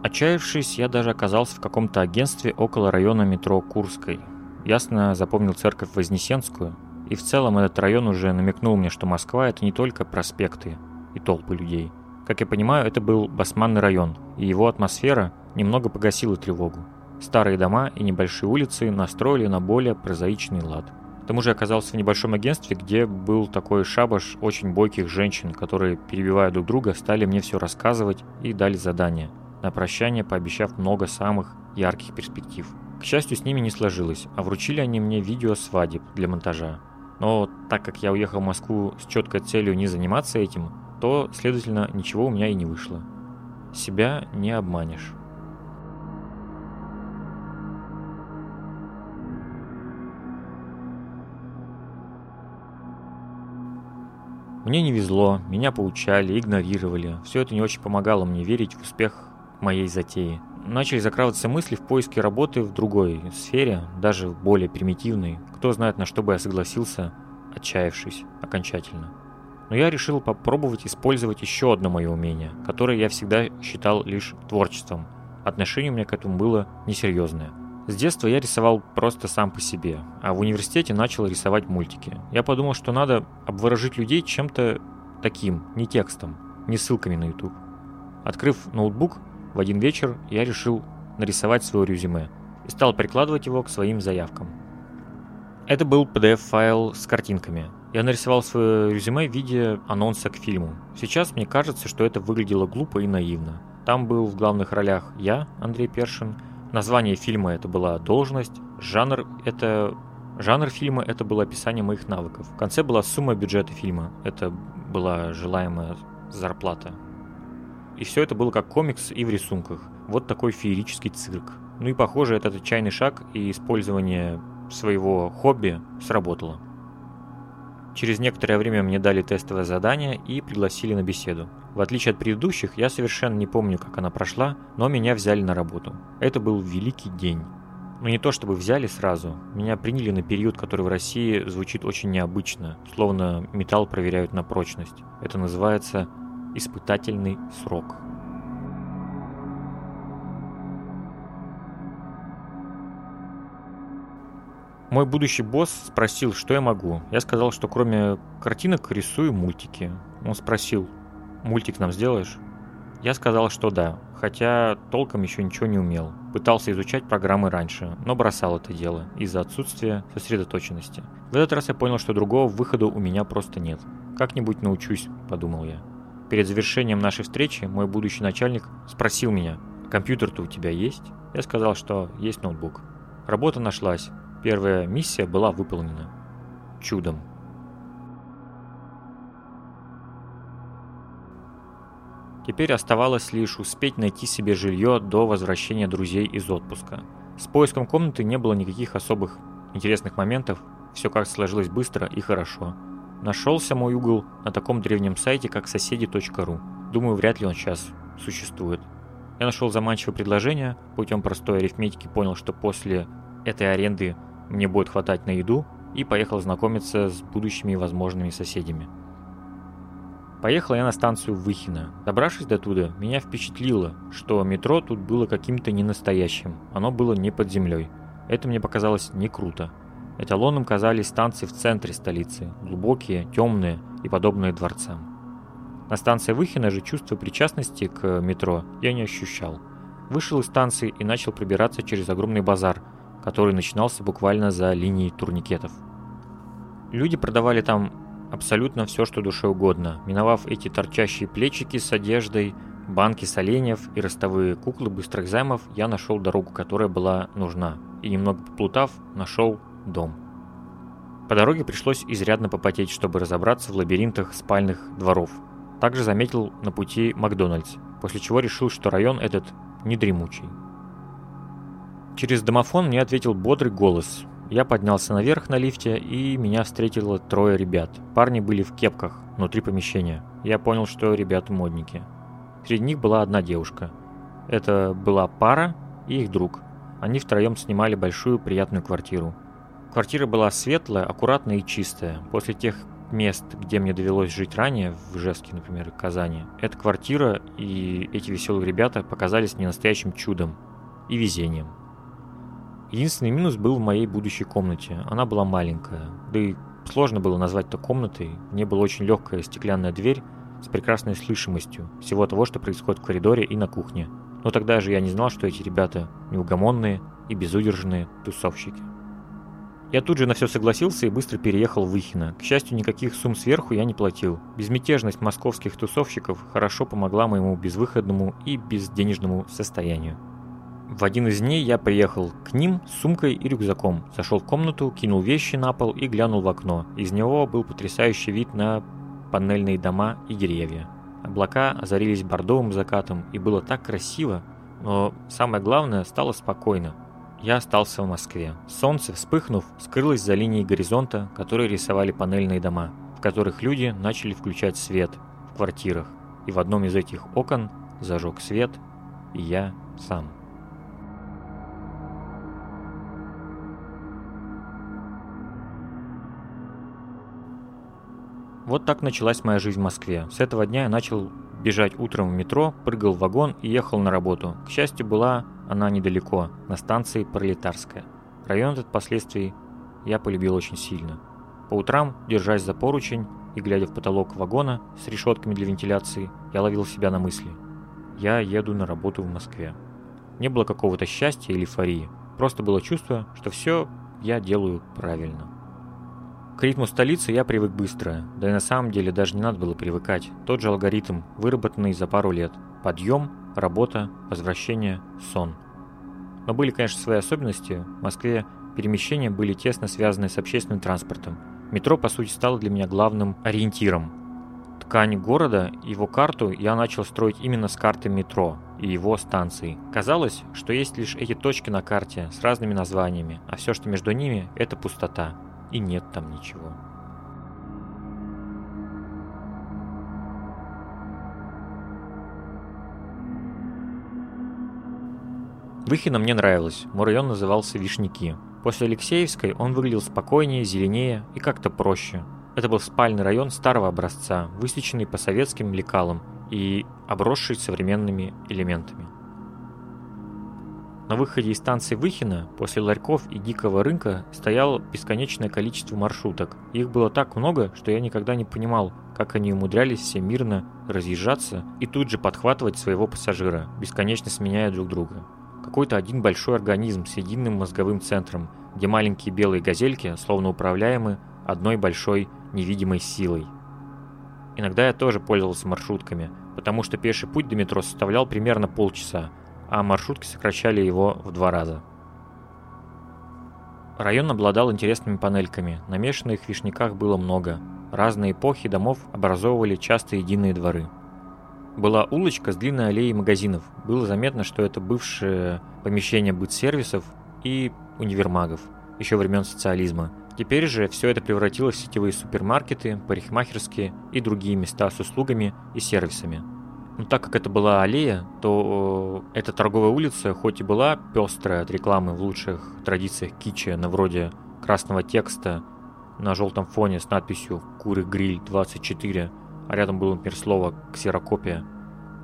Отчаявшись, я даже оказался в каком-то агентстве около района метро Курской. Ясно запомнил церковь Вознесенскую, и в целом этот район уже намекнул мне, что Москва – это не только проспекты и толпы людей – как я понимаю, это был басманный район, и его атмосфера немного погасила тревогу. Старые дома и небольшие улицы настроили на более прозаичный лад. К тому же оказался в небольшом агентстве, где был такой шабаш очень бойких женщин, которые, перебивая друг друга, стали мне все рассказывать и дали задание, на прощание пообещав много самых ярких перспектив. К счастью, с ними не сложилось, а вручили они мне видео свадеб для монтажа. Но так как я уехал в Москву с четкой целью не заниматься этим, то, следовательно, ничего у меня и не вышло. Себя не обманешь. Мне не везло, меня поучали, игнорировали. Все это не очень помогало мне верить в успех моей затеи. Начали закрадываться мысли в поиске работы в другой сфере, даже более примитивной. Кто знает, на что бы я согласился, отчаявшись окончательно. Но я решил попробовать использовать еще одно мое умение, которое я всегда считал лишь творчеством. Отношение у меня к этому было несерьезное. С детства я рисовал просто сам по себе, а в университете начал рисовать мультики. Я подумал, что надо обворожить людей чем-то таким, не текстом, не ссылками на YouTube. Открыв ноутбук, в один вечер я решил нарисовать свое резюме и стал прикладывать его к своим заявкам. Это был PDF-файл с картинками, я нарисовал свое резюме в виде анонса к фильму. Сейчас мне кажется, что это выглядело глупо и наивно. Там был в главных ролях я, Андрей Першин. Название фильма это была должность. Жанр это Жанр фильма это было описание моих навыков. В конце была сумма бюджета фильма. Это была желаемая зарплата. И все это было как комикс и в рисунках. Вот такой феерический цирк. Ну и похоже, этот отчаянный шаг и использование своего хобби сработало. Через некоторое время мне дали тестовое задание и пригласили на беседу. В отличие от предыдущих, я совершенно не помню, как она прошла, но меня взяли на работу. Это был великий день. Но не то чтобы взяли сразу. Меня приняли на период, который в России звучит очень необычно, словно металл проверяют на прочность. Это называется испытательный срок. Мой будущий босс спросил, что я могу. Я сказал, что кроме картинок рисую мультики. Он спросил, мультик нам сделаешь? Я сказал, что да, хотя толком еще ничего не умел. Пытался изучать программы раньше, но бросал это дело из-за отсутствия сосредоточенности. В этот раз я понял, что другого выхода у меня просто нет. Как-нибудь научусь, подумал я. Перед завершением нашей встречи мой будущий начальник спросил меня, компьютер-то у тебя есть? Я сказал, что есть ноутбук. Работа нашлась, Первая миссия была выполнена. Чудом. Теперь оставалось лишь успеть найти себе жилье до возвращения друзей из отпуска. С поиском комнаты не было никаких особых интересных моментов, все как сложилось быстро и хорошо. Нашелся мой угол на таком древнем сайте, как соседи.ру. Думаю, вряд ли он сейчас существует. Я нашел заманчивое предложение, путем простой арифметики понял, что после этой аренды мне будет хватать на еду, и поехал знакомиться с будущими возможными соседями. Поехал я на станцию Выхино. Добравшись до туда, меня впечатлило, что метро тут было каким-то ненастоящим, оно было не под землей. Это мне показалось не круто. Эталоном казались станции в центре столицы, глубокие, темные и подобные дворцам. На станции Выхина же чувство причастности к метро я не ощущал. Вышел из станции и начал пробираться через огромный базар, который начинался буквально за линией турникетов. Люди продавали там абсолютно все, что душе угодно. Миновав эти торчащие плечики с одеждой, банки с оленев и ростовые куклы быстрых займов, я нашел дорогу, которая была нужна. И немного поплутав, нашел дом. По дороге пришлось изрядно попотеть, чтобы разобраться в лабиринтах спальных дворов. Также заметил на пути Макдональдс, после чего решил, что район этот недремучий. Через домофон мне ответил бодрый голос. Я поднялся наверх на лифте, и меня встретило трое ребят. Парни были в кепках внутри помещения. Я понял, что ребята модники. Среди них была одна девушка. Это была пара и их друг. Они втроем снимали большую приятную квартиру. Квартира была светлая, аккуратная и чистая. После тех мест, где мне довелось жить ранее, в Ижевске, например, в Казани, эта квартира и эти веселые ребята показались мне настоящим чудом и везением. Единственный минус был в моей будущей комнате. Она была маленькая. Да и сложно было назвать это комнатой. Мне была очень легкая стеклянная дверь с прекрасной слышимостью всего того, что происходит в коридоре и на кухне. Но тогда же я не знал, что эти ребята неугомонные и безудержные тусовщики. Я тут же на все согласился и быстро переехал в Выхино. К счастью, никаких сумм сверху я не платил. Безмятежность московских тусовщиков хорошо помогла моему безвыходному и безденежному состоянию. В один из дней я приехал к ним с сумкой и рюкзаком, зашел в комнату, кинул вещи на пол и глянул в окно. Из него был потрясающий вид на панельные дома и деревья. Облака озарились бордовым закатом, и было так красиво, но самое главное, стало спокойно. Я остался в Москве. Солнце, вспыхнув, скрылось за линией горизонта, которые рисовали панельные дома, в которых люди начали включать свет в квартирах. И в одном из этих окон зажег свет и я сам. Вот так началась моя жизнь в Москве. С этого дня я начал бежать утром в метро, прыгал в вагон и ехал на работу. К счастью, была она недалеко, на станции Пролетарская. Район этот впоследствии я полюбил очень сильно. По утрам, держась за поручень и глядя в потолок вагона с решетками для вентиляции, я ловил себя на мысли. Я еду на работу в Москве. Не было какого-то счастья или эйфории. Просто было чувство, что все я делаю правильно. К ритму столицы я привык быстро, да и на самом деле даже не надо было привыкать. Тот же алгоритм, выработанный за пару лет. Подъем, работа, возвращение, сон. Но были, конечно, свои особенности. В Москве перемещения были тесно связаны с общественным транспортом. Метро, по сути, стало для меня главным ориентиром. Ткань города, его карту я начал строить именно с карты метро и его станций. Казалось, что есть лишь эти точки на карте с разными названиями, а все, что между ними, это пустота и нет там ничего. Выхина мне нравилось, мой район назывался Вишняки. После Алексеевской он выглядел спокойнее, зеленее и как-то проще. Это был спальный район старого образца, высеченный по советским лекалам и обросший современными элементами. На выходе из станции Выхина после ларьков и дикого рынка стояло бесконечное количество маршруток. Их было так много, что я никогда не понимал, как они умудрялись все мирно разъезжаться и тут же подхватывать своего пассажира, бесконечно сменяя друг друга. Какой-то один большой организм с единым мозговым центром, где маленькие белые газельки словно управляемы одной большой невидимой силой. Иногда я тоже пользовался маршрутками, потому что пеший путь до метро составлял примерно полчаса, а маршрутки сокращали его в два раза. Район обладал интересными панельками, намешанных в вишняках было много. Разные эпохи домов образовывали часто единые дворы. Была улочка с длинной аллеей магазинов. Было заметно, что это бывшее помещение бытсервисов и универмагов, еще времен социализма. Теперь же все это превратилось в сетевые супермаркеты, парикмахерские и другие места с услугами и сервисами – но так как это была аллея, то эта торговая улица, хоть и была пестрая от рекламы в лучших традициях кича, на вроде красного текста на желтом фоне с надписью «Куры гриль 24», а рядом было, например, слово «ксерокопия».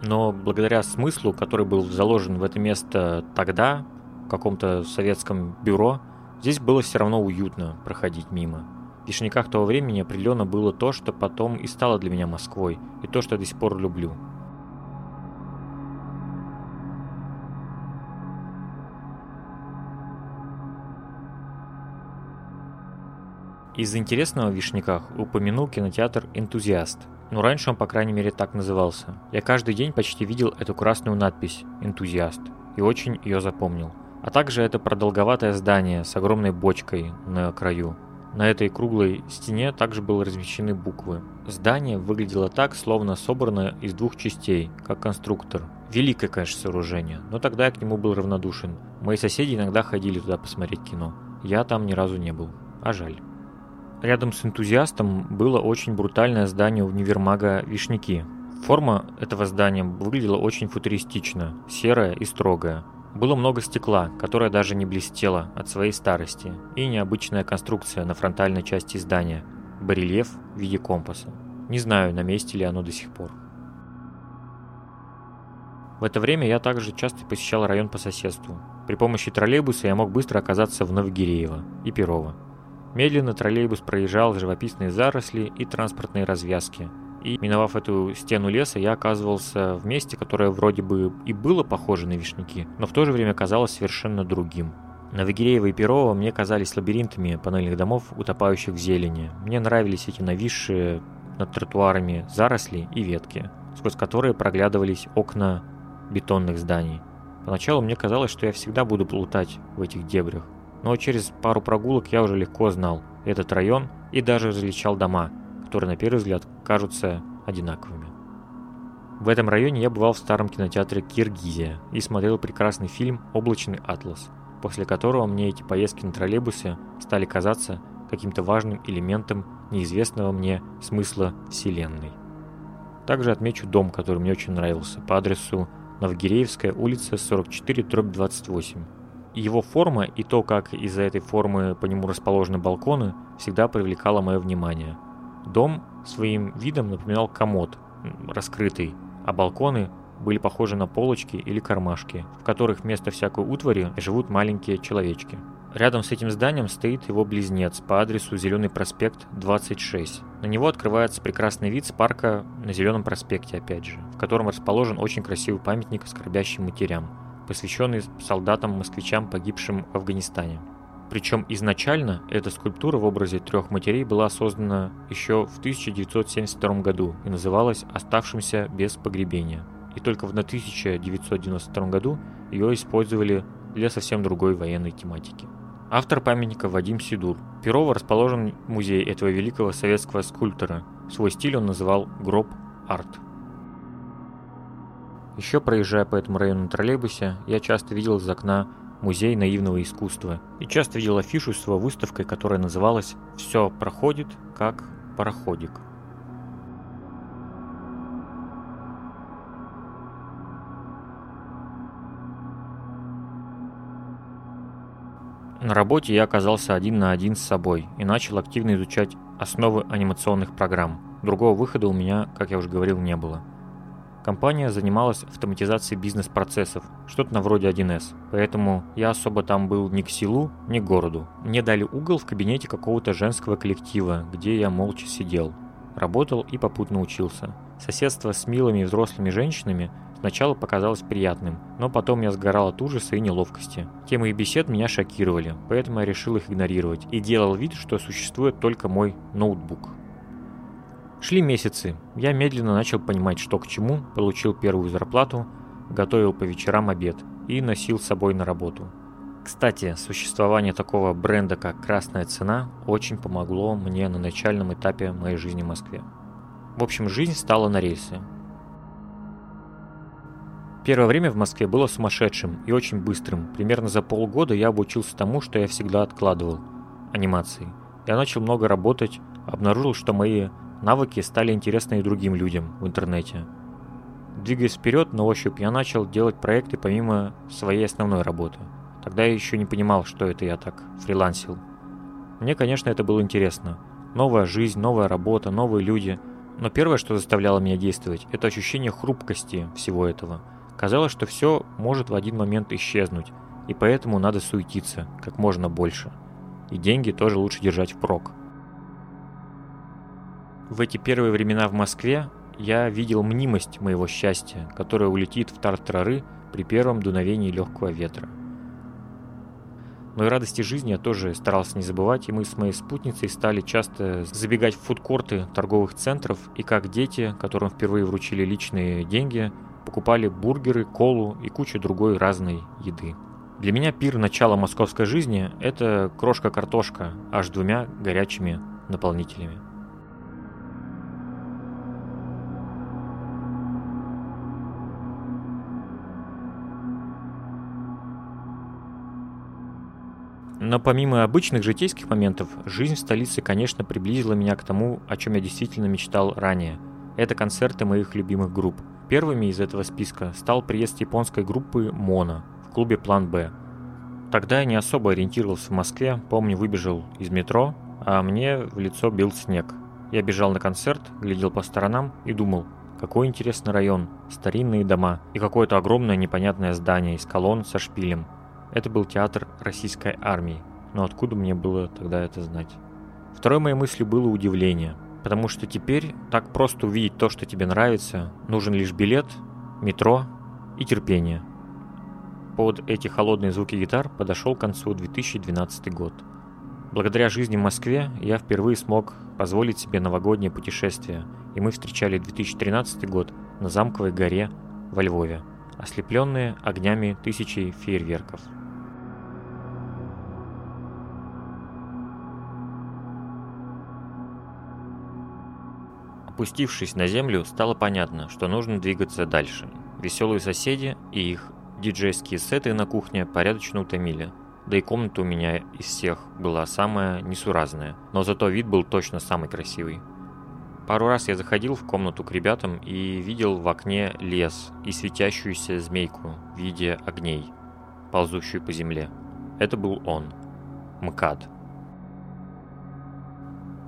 Но благодаря смыслу, который был заложен в это место тогда, в каком-то советском бюро, здесь было все равно уютно проходить мимо. В Вишняках того времени определенно было то, что потом и стало для меня Москвой, и то, что я до сих пор люблю. Из интересного в Вишняках упомянул кинотеатр «Энтузиаст». Но раньше он, по крайней мере, так назывался. Я каждый день почти видел эту красную надпись «Энтузиаст» и очень ее запомнил. А также это продолговатое здание с огромной бочкой на краю. На этой круглой стене также были размещены буквы. Здание выглядело так, словно собрано из двух частей, как конструктор. Великое, конечно, сооружение, но тогда я к нему был равнодушен. Мои соседи иногда ходили туда посмотреть кино. Я там ни разу не был. А жаль. Рядом с энтузиастом было очень брутальное здание универмага «Вишняки». Форма этого здания выглядела очень футуристично, серая и строгая. Было много стекла, которое даже не блестело от своей старости, и необычная конструкция на фронтальной части здания, барельеф в виде компаса. Не знаю, на месте ли оно до сих пор. В это время я также часто посещал район по соседству. При помощи троллейбуса я мог быстро оказаться в Новогиреево и Перово. Медленно троллейбус проезжал живописные заросли и транспортные развязки, и, миновав эту стену леса, я оказывался в месте, которое вроде бы и было похоже на вишняки, но в то же время казалось совершенно другим. Новогиреево и Перово мне казались лабиринтами панельных домов, утопающих в зелени. Мне нравились эти нависшие над тротуарами заросли и ветки, сквозь которые проглядывались окна бетонных зданий. Поначалу мне казалось, что я всегда буду плутать в этих дебрях, но через пару прогулок я уже легко знал этот район и даже различал дома, которые на первый взгляд кажутся одинаковыми. В этом районе я бывал в старом кинотеатре «Киргизия» и смотрел прекрасный фильм «Облачный атлас», после которого мне эти поездки на троллейбусе стали казаться каким-то важным элементом неизвестного мне смысла Вселенной. Также отмечу дом, который мне очень нравился, по адресу Новгиреевская улица 44 28. Его форма и то, как из-за этой формы по нему расположены балконы, всегда привлекало мое внимание – Дом своим видом напоминал комод, раскрытый, а балконы были похожи на полочки или кармашки, в которых вместо всякой утвари живут маленькие человечки. Рядом с этим зданием стоит его близнец по адресу Зеленый проспект 26. На него открывается прекрасный вид с парка на Зеленом проспекте, опять же, в котором расположен очень красивый памятник скорбящим матерям, посвященный солдатам-москвичам, погибшим в Афганистане. Причем изначально эта скульптура в образе трех матерей была создана еще в 1972 году и называлась «Оставшимся без погребения». И только в 1992 году ее использовали для совсем другой военной тематики. Автор памятника Вадим Сидур. Перово расположен музей этого великого советского скульптора. Свой стиль он называл «гроб-арт». Еще проезжая по этому району на троллейбусе, я часто видел из окна музей наивного искусства, и часто видел афишу с его выставкой, которая называлась «Все проходит, как пароходик». На работе я оказался один на один с собой и начал активно изучать основы анимационных программ. Другого выхода у меня, как я уже говорил, не было – Компания занималась автоматизацией бизнес-процессов, что-то на вроде 1С, поэтому я особо там был ни к селу, ни к городу. Мне дали угол в кабинете какого-то женского коллектива, где я молча сидел. Работал и попутно учился. Соседство с милыми взрослыми женщинами сначала показалось приятным, но потом я сгорал от ужаса и неловкости. Темы их бесед меня шокировали, поэтому я решил их игнорировать и делал вид, что существует только мой ноутбук. Шли месяцы. Я медленно начал понимать, что к чему, получил первую зарплату, готовил по вечерам обед и носил с собой на работу. Кстати, существование такого бренда, как «Красная цена», очень помогло мне на начальном этапе моей жизни в Москве. В общем, жизнь стала на рельсы. Первое время в Москве было сумасшедшим и очень быстрым. Примерно за полгода я обучился тому, что я всегда откладывал – анимации. Я начал много работать, обнаружил, что мои Навыки стали интересны и другим людям в интернете. Двигаясь вперед на ощупь, я начал делать проекты помимо своей основной работы. Тогда я еще не понимал, что это я так фрилансил. Мне, конечно, это было интересно. Новая жизнь, новая работа, новые люди. Но первое, что заставляло меня действовать, это ощущение хрупкости всего этого. Казалось, что все может в один момент исчезнуть. и поэтому надо суетиться как можно больше. И деньги тоже лучше держать впрок. В эти первые времена в Москве я видел мнимость моего счастья, которое улетит в тартарары при первом дуновении легкого ветра. Но и радости жизни я тоже старался не забывать, и мы с моей спутницей стали часто забегать в фудкорты торговых центров, и как дети, которым впервые вручили личные деньги, покупали бургеры, колу и кучу другой разной еды. Для меня пир начала московской жизни – это крошка-картошка аж двумя горячими наполнителями. Но помимо обычных житейских моментов, жизнь в столице, конечно, приблизила меня к тому, о чем я действительно мечтал ранее. Это концерты моих любимых групп. Первыми из этого списка стал приезд японской группы «Моно» в клубе «План Б». Тогда я не особо ориентировался в Москве, помню, выбежал из метро, а мне в лицо бил снег. Я бежал на концерт, глядел по сторонам и думал, какой интересный район, старинные дома и какое-то огромное непонятное здание из колонн со шпилем. Это был театр российской армии, но откуда мне было тогда это знать? Второй моей мыслью было удивление, потому что теперь так просто увидеть то, что тебе нравится, нужен лишь билет, метро и терпение. Под эти холодные звуки гитар подошел к концу 2012 год. Благодаря жизни в Москве я впервые смог позволить себе новогоднее путешествие, и мы встречали 2013 год на Замковой горе во Львове, ослепленные огнями тысячи фейерверков. Опустившись на землю, стало понятно, что нужно двигаться дальше. Веселые соседи и их диджейские сеты на кухне порядочно утомили. Да и комната у меня из всех была самая несуразная, но зато вид был точно самый красивый. Пару раз я заходил в комнату к ребятам и видел в окне лес и светящуюся змейку в виде огней, ползущую по земле. Это был он, МКАД.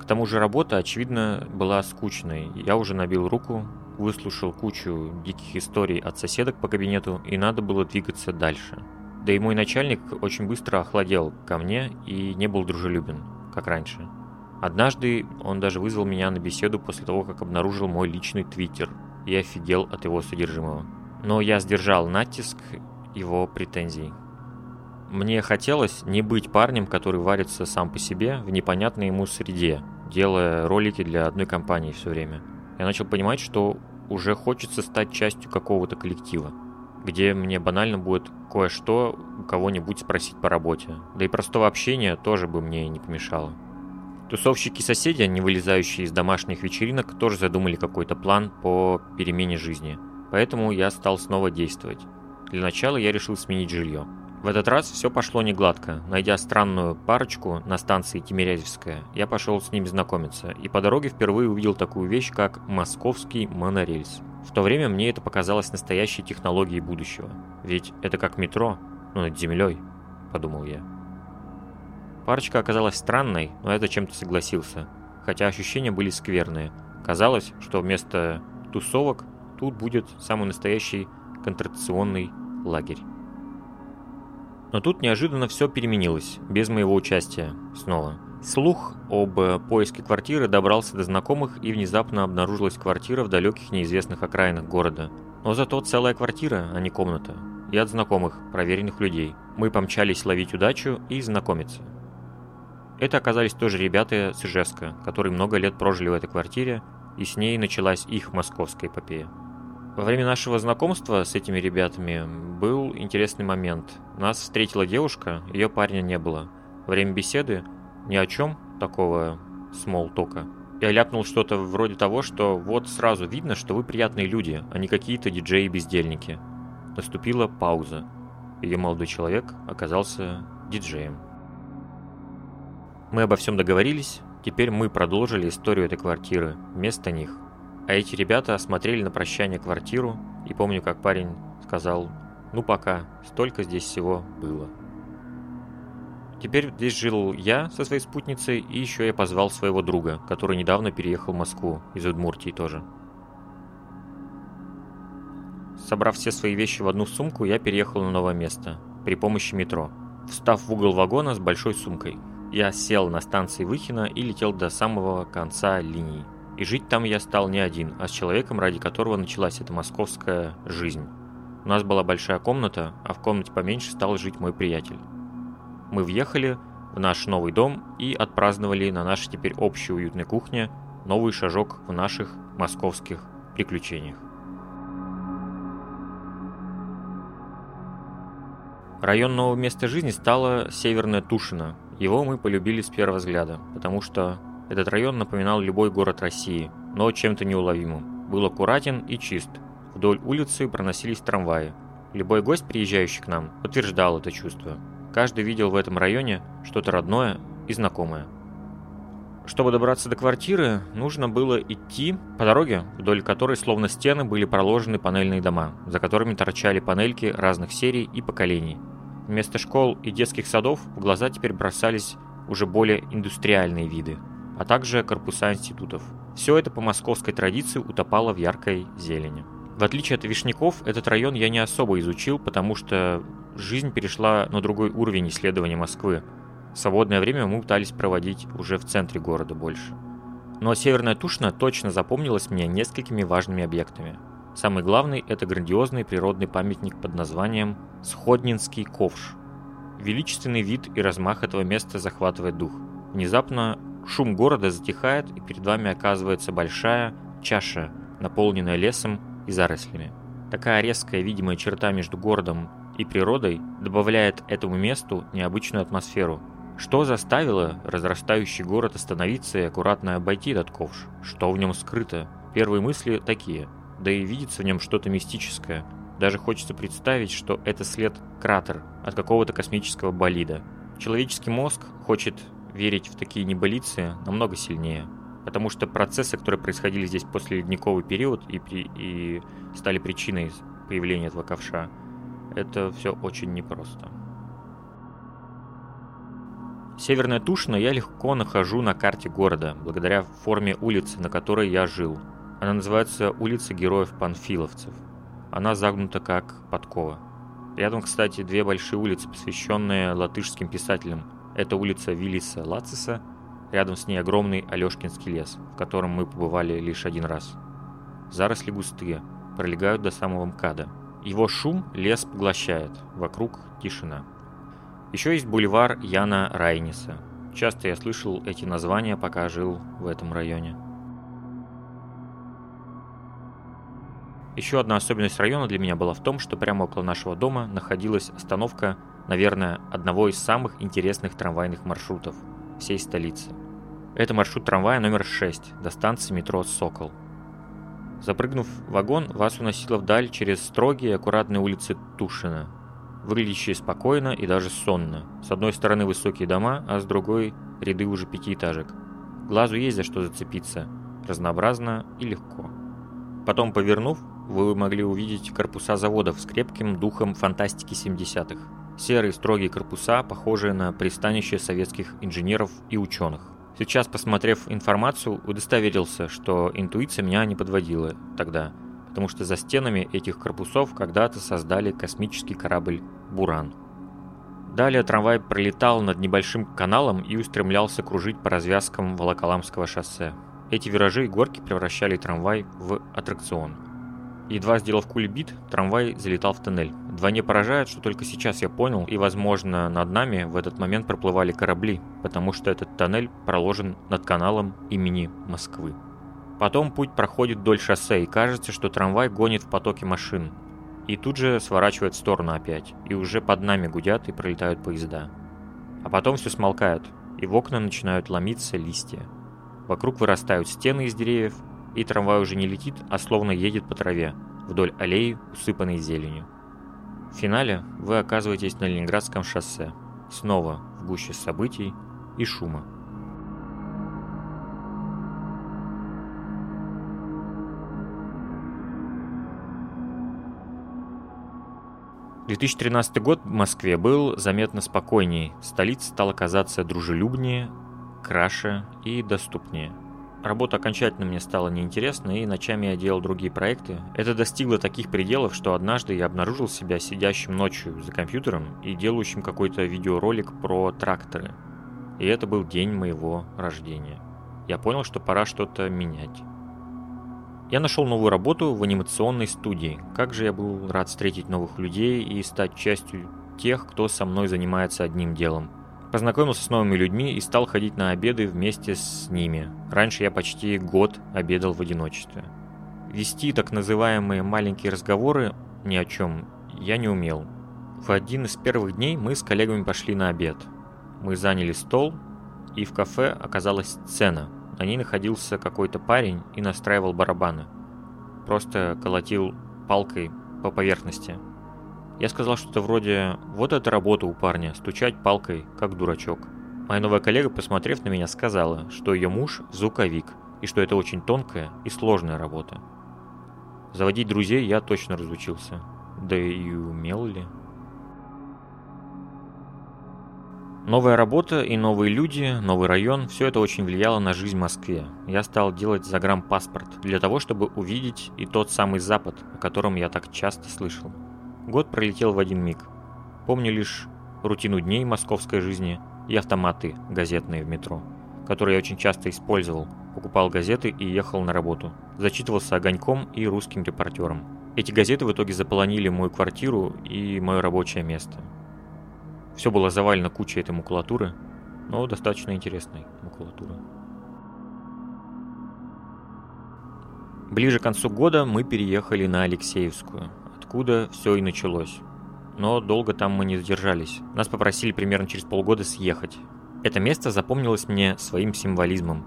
К тому же работа, очевидно, была скучной. Я уже набил руку, выслушал кучу диких историй от соседок по кабинету, и надо было двигаться дальше. Да и мой начальник очень быстро охладел ко мне и не был дружелюбен, как раньше. Однажды он даже вызвал меня на беседу после того, как обнаружил мой личный твиттер и офигел от его содержимого. Но я сдержал натиск его претензий. Мне хотелось не быть парнем, который варится сам по себе в непонятной ему среде, делая ролики для одной компании все время. Я начал понимать, что уже хочется стать частью какого-то коллектива, где мне банально будет кое-что у кого-нибудь спросить по работе. Да и простого общения тоже бы мне не помешало. Тусовщики-соседи, не вылезающие из домашних вечеринок, тоже задумали какой-то план по перемене жизни. Поэтому я стал снова действовать. Для начала я решил сменить жилье. В этот раз все пошло не гладко. Найдя странную парочку на станции Тимирязевская, я пошел с ними знакомиться, и по дороге впервые увидел такую вещь, как московский монорельс. В то время мне это показалось настоящей технологией будущего. Ведь это как метро, но над землей, подумал я. Парочка оказалась странной, но я зачем-то согласился, хотя ощущения были скверные. Казалось, что вместо тусовок тут будет самый настоящий контрацепционный лагерь. Но тут неожиданно все переменилось, без моего участия, снова. Слух об э, поиске квартиры добрался до знакомых и внезапно обнаружилась квартира в далеких неизвестных окраинах города. Но зато целая квартира, а не комната. И от знакомых, проверенных людей. Мы помчались ловить удачу и знакомиться. Это оказались тоже ребята с Ижевска, которые много лет прожили в этой квартире, и с ней началась их московская эпопея. Во время нашего знакомства с этими ребятами был интересный момент. Нас встретила девушка, ее парня не было. Во время беседы ни о чем такого смолтока. Я ляпнул что-то вроде того, что вот сразу видно, что вы приятные люди, а не какие-то диджеи-бездельники. Наступила пауза. Ее молодой человек оказался диджеем. Мы обо всем договорились, теперь мы продолжили историю этой квартиры вместо них. А эти ребята осмотрели на прощание квартиру, и помню, как парень сказал, ну пока, столько здесь всего было. Теперь здесь жил я со своей спутницей, и еще я позвал своего друга, который недавно переехал в Москву, из Удмуртии тоже. Собрав все свои вещи в одну сумку, я переехал на новое место. при помощи метро, встав в угол вагона с большой сумкой. Я сел на станции Выхина и летел до самого конца линии. И жить там я стал не один, а с человеком, ради которого началась эта московская жизнь. У нас была большая комната, а в комнате поменьше стал жить мой приятель. Мы въехали в наш новый дом и отпраздновали на нашей теперь общей уютной кухне новый шажок в наших московских приключениях. Район нового места жизни стало Северная Тушино. Его мы полюбили с первого взгляда, потому что этот район напоминал любой город России, но чем-то неуловимым. Был аккуратен и чист. Вдоль улицы проносились трамваи. Любой гость, приезжающий к нам, подтверждал это чувство. Каждый видел в этом районе что-то родное и знакомое. Чтобы добраться до квартиры, нужно было идти по дороге, вдоль которой словно стены были проложены панельные дома, за которыми торчали панельки разных серий и поколений. Вместо школ и детских садов в глаза теперь бросались уже более индустриальные виды, а также корпуса институтов. Все это по московской традиции утопало в яркой зелени. В отличие от Вишняков, этот район я не особо изучил, потому что жизнь перешла на другой уровень исследования Москвы. Свободное время мы пытались проводить уже в центре города больше. Но Северная Тушина точно запомнилась мне несколькими важными объектами. Самый главный – это грандиозный природный памятник под названием Сходнинский ковш. Величественный вид и размах этого места захватывает дух. Внезапно шум города затихает, и перед вами оказывается большая чаша, наполненная лесом и зарослями. Такая резкая видимая черта между городом и природой добавляет этому месту необычную атмосферу. Что заставило разрастающий город остановиться и аккуратно обойти этот ковш? Что в нем скрыто? Первые мысли такие – да и видится в нем что-то мистическое. Даже хочется представить, что это след кратер от какого-то космического болида. Человеческий мозг хочет верить в такие небылицы намного сильнее, потому что процессы, которые происходили здесь после ледниковый период и, при, и стали причиной появления этого ковша, это все очень непросто. Северная Тушина я легко нахожу на карте города, благодаря форме улицы, на которой я жил – она называется «Улица героев-панфиловцев». Она загнута как подкова. Рядом, кстати, две большие улицы, посвященные латышским писателям. Это улица Виллиса Лациса, рядом с ней огромный Алешкинский лес, в котором мы побывали лишь один раз. Заросли густые, пролегают до самого МКАДа. Его шум лес поглощает, вокруг тишина. Еще есть бульвар Яна Райниса. Часто я слышал эти названия, пока жил в этом районе. Еще одна особенность района для меня была в том, что прямо около нашего дома находилась остановка, наверное, одного из самых интересных трамвайных маршрутов всей столицы. Это маршрут трамвая номер 6 до станции метро «Сокол». Запрыгнув в вагон, вас уносило вдаль через строгие аккуратные улицы Тушина, выглядящие спокойно и даже сонно. С одной стороны высокие дома, а с другой ряды уже пятиэтажек. Глазу есть за что зацепиться, разнообразно и легко. Потом, повернув, вы могли увидеть корпуса заводов с крепким духом фантастики 70-х. Серые строгие корпуса, похожие на пристанище советских инженеров и ученых. Сейчас, посмотрев информацию, удостоверился, что интуиция меня не подводила тогда, потому что за стенами этих корпусов когда-то создали космический корабль «Буран». Далее трамвай пролетал над небольшим каналом и устремлялся кружить по развязкам Волоколамского шоссе. Эти виражи и горки превращали трамвай в аттракцион – Едва сделав кульбит, трамвай залетал в тоннель. Вдвойне поражает, что только сейчас я понял, и, возможно, над нами в этот момент проплывали корабли, потому что этот тоннель проложен над каналом имени Москвы. Потом путь проходит вдоль шоссе, и кажется, что трамвай гонит в потоке машин. И тут же сворачивает в сторону опять, и уже под нами гудят и пролетают поезда. А потом все смолкает, и в окна начинают ломиться листья. Вокруг вырастают стены из деревьев, и трамвай уже не летит, а словно едет по траве, вдоль аллеи, усыпанной зеленью. В финале вы оказываетесь на Ленинградском шоссе, снова в гуще событий и шума. Две 2013 год в Москве был заметно спокойней, столица стала казаться дружелюбнее, краше и доступнее – работа окончательно мне стала неинтересна, и ночами я делал другие проекты. Это достигло таких пределов, что однажды я обнаружил себя сидящим ночью за компьютером и делающим какой-то видеоролик про тракторы. И это был день моего рождения. Я понял, что пора что-то менять. Я нашел новую работу в анимационной студии. Как же я был рад встретить новых людей и стать частью тех, кто со мной занимается одним делом. Познакомился с новыми людьми и стал ходить на обеды вместе с ними. Раньше я почти год обедал в одиночестве. Вести так называемые маленькие разговоры ни о чем я не умел. В один из первых дней мы с коллегами пошли на обед. Мы заняли стол, и в кафе оказалась сцена – на ней находился какой-то парень и настраивал барабаны. Просто колотил палкой по поверхности. Я сказал что-то вроде «Вот это работа у парня, стучать палкой, как дурачок». Моя новая коллега, посмотрев на меня, сказала, что ее муж – звуковик, и что это очень тонкая и сложная работа. Заводить друзей я точно разучился. Да и умел ли? Новая работа и новые люди, новый район – все это очень влияло на жизнь в Москве. Я стал делать загранпаспорт для того, чтобы увидеть и тот самый Запад, о котором я так часто слышал. Год пролетел в один миг. Помню лишь рутину дней московской жизни и автоматы газетные в метро, которые я очень часто использовал. Покупал газеты и ехал на работу. Зачитывался огоньком и русским репортером. Эти газеты в итоге заполонили мою квартиру и мое рабочее место – все было завалено кучей этой макулатуры, но достаточно интересной макулатуры. Ближе к концу года мы переехали на Алексеевскую, откуда все и началось. Но долго там мы не задержались. Нас попросили примерно через полгода съехать. Это место запомнилось мне своим символизмом.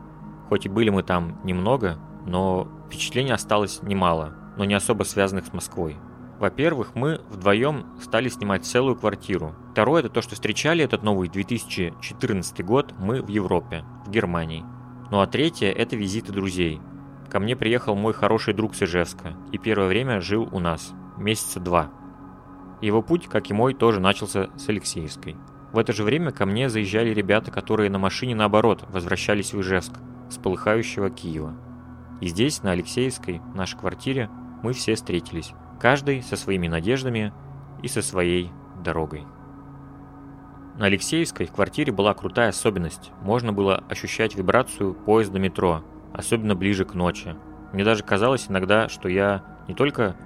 Хоть и были мы там немного, но впечатлений осталось немало, но не особо связанных с Москвой. Во-первых, мы вдвоем стали снимать целую квартиру. Второе, это то, что встречали этот новый 2014 год мы в Европе, в Германии. Ну а третье, это визиты друзей. Ко мне приехал мой хороший друг с Ижевска и первое время жил у нас, месяца два. Его путь, как и мой, тоже начался с Алексеевской. В это же время ко мне заезжали ребята, которые на машине наоборот возвращались в Ижевск, с полыхающего Киева. И здесь, на Алексеевской, нашей квартире, мы все встретились каждый со своими надеждами и со своей дорогой. На Алексеевской в квартире была крутая особенность. Можно было ощущать вибрацию поезда метро, особенно ближе к ночи. Мне даже казалось иногда, что я не только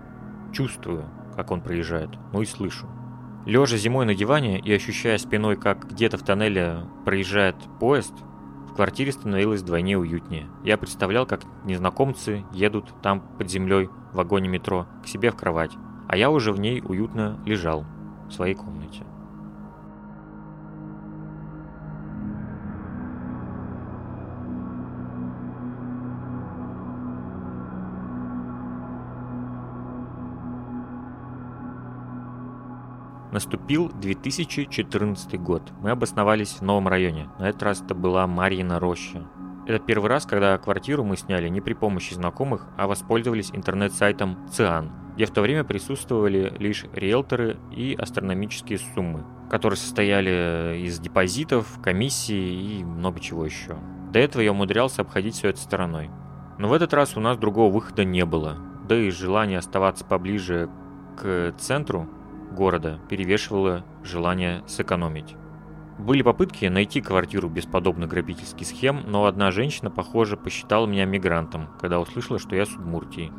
чувствую, как он проезжает, но и слышу. Лежа зимой на диване и ощущая спиной, как где-то в тоннеле проезжает поезд, в квартире становилось вдвойне уютнее. Я представлял, как незнакомцы едут там под землей в вагоне метро к себе в кровать, а я уже в ней уютно лежал в своей комнате. Наступил 2014 год. Мы обосновались в новом районе. На этот раз это была Марьина роща. Это первый раз, когда квартиру мы сняли не при помощи знакомых, а воспользовались интернет-сайтом ЦИАН, где в то время присутствовали лишь риэлторы и астрономические суммы, которые состояли из депозитов, комиссии и много чего еще. До этого я умудрялся обходить все это стороной. Но в этот раз у нас другого выхода не было, да и желание оставаться поближе к центру города перевешивало желание сэкономить. Были попытки найти квартиру без подобных грабительских схем, но одна женщина, похоже, посчитала меня мигрантом, когда услышала, что я с Удмуртии.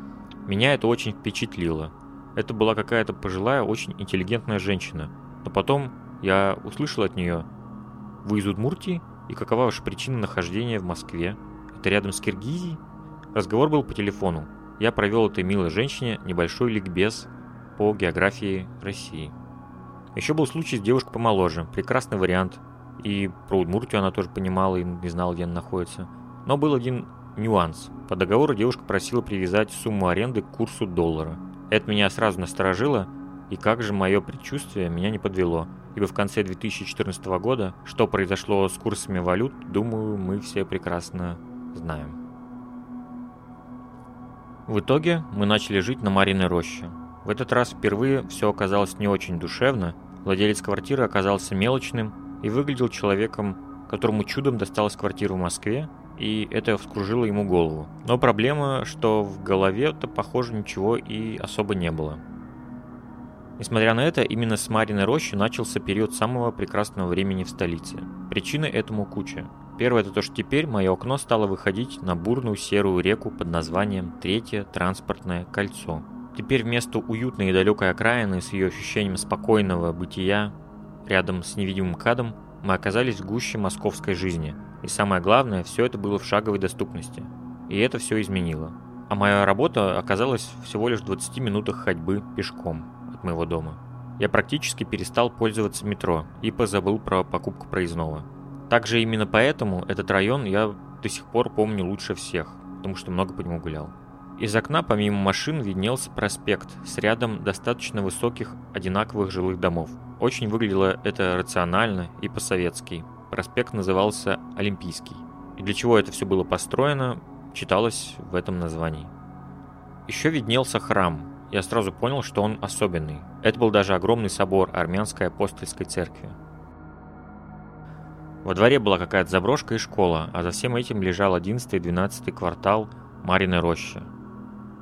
Меня это очень впечатлило. Это была какая-то пожилая, очень интеллигентная женщина. Но потом я услышал от нее «Вы из Удмуртии? И какова ваша причина нахождения в Москве? Это рядом с Киргизией?» Разговор был по телефону. Я провел этой милой женщине небольшой ликбез по географии России. Еще был случай с девушкой помоложе, прекрасный вариант. И про Удмуртию она тоже понимала и не знала, где она находится. Но был один нюанс. По договору девушка просила привязать сумму аренды к курсу доллара. Это меня сразу насторожило, и как же мое предчувствие меня не подвело. Ибо в конце 2014 года, что произошло с курсами валют, думаю, мы все прекрасно знаем. В итоге мы начали жить на Мариной роще. В этот раз впервые все оказалось не очень душевно. Владелец квартиры оказался мелочным и выглядел человеком, которому чудом досталась квартира в Москве и это вскружило ему голову. Но проблема, что в голове-то, похоже, ничего и особо не было. Несмотря на это, именно с Мариной Рощи начался период самого прекрасного времени в столице. Причины этому куча. Первое это то, что теперь мое окно стало выходить на бурную серую реку под названием Третье транспортное кольцо. Теперь вместо уютной и далекой окраины с ее ощущением спокойного бытия рядом с невидимым кадом мы оказались в гуще московской жизни. И самое главное, все это было в шаговой доступности. И это все изменило. А моя работа оказалась всего лишь в 20 минутах ходьбы пешком моего дома. Я практически перестал пользоваться метро и позабыл про покупку проездного. Также именно поэтому этот район я до сих пор помню лучше всех, потому что много по нему гулял. Из окна помимо машин виднелся проспект с рядом достаточно высоких одинаковых жилых домов. Очень выглядело это рационально и по-советски. Проспект назывался Олимпийский. И для чего это все было построено, читалось в этом названии. Еще виднелся храм, я сразу понял, что он особенный. Это был даже огромный собор армянской апостольской церкви. Во дворе была какая-то заброшка и школа, а за всем этим лежал 11 и 12 квартал Мариной рощи.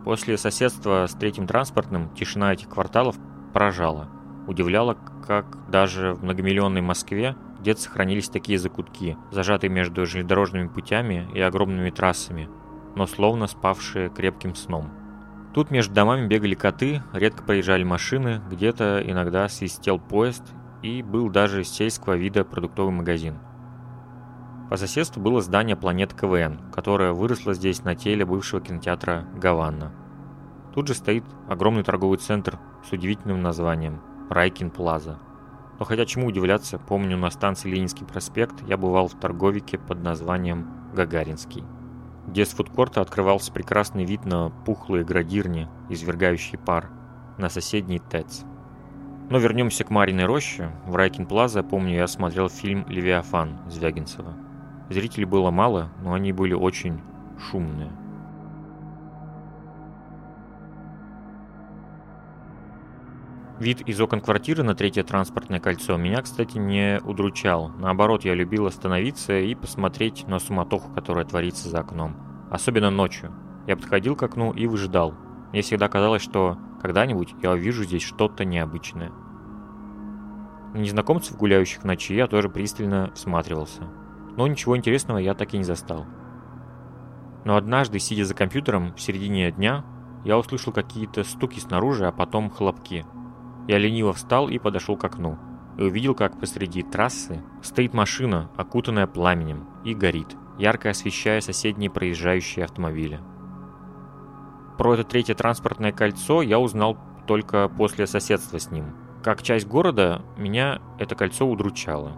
После соседства с третьим транспортным тишина этих кварталов поражала. Удивляла, как даже в многомиллионной Москве где-то сохранились такие закутки, зажатые между железнодорожными путями и огромными трассами, но словно спавшие крепким сном. Тут между домами бегали коты, редко проезжали машины, где-то иногда свистел поезд и был даже сельского вида продуктовый магазин. По соседству было здание «Планета КВН», которое выросло здесь на теле бывшего кинотеатра «Гаванна». Тут же стоит огромный торговый центр с удивительным названием «Райкин Плаза». Но хотя чему удивляться, помню, на станции Ленинский проспект я бывал в торговике под названием «Гагаринский» где с фудкорта открывался прекрасный вид на пухлые градирни, извергающие пар, на соседний ТЭЦ. Но вернемся к Мариной роще. В Райкин Плаза, помню, я смотрел фильм «Левиафан» Звягинцева. Зрителей было мало, но они были очень шумные. Вид из окон квартиры на третье транспортное кольцо меня, кстати, не удручал. Наоборот, я любил остановиться и посмотреть на суматоху, которая творится за окном. Особенно ночью. Я подходил к окну и выжидал. Мне всегда казалось, что когда-нибудь я увижу здесь что-то необычное. На незнакомцев, гуляющих в ночи, я тоже пристально всматривался. Но ничего интересного я так и не застал. Но однажды, сидя за компьютером в середине дня, я услышал какие-то стуки снаружи, а потом хлопки – я лениво встал и подошел к окну. И увидел, как посреди трассы стоит машина, окутанная пламенем, и горит, ярко освещая соседние проезжающие автомобили. Про это третье транспортное кольцо я узнал только после соседства с ним. Как часть города, меня это кольцо удручало.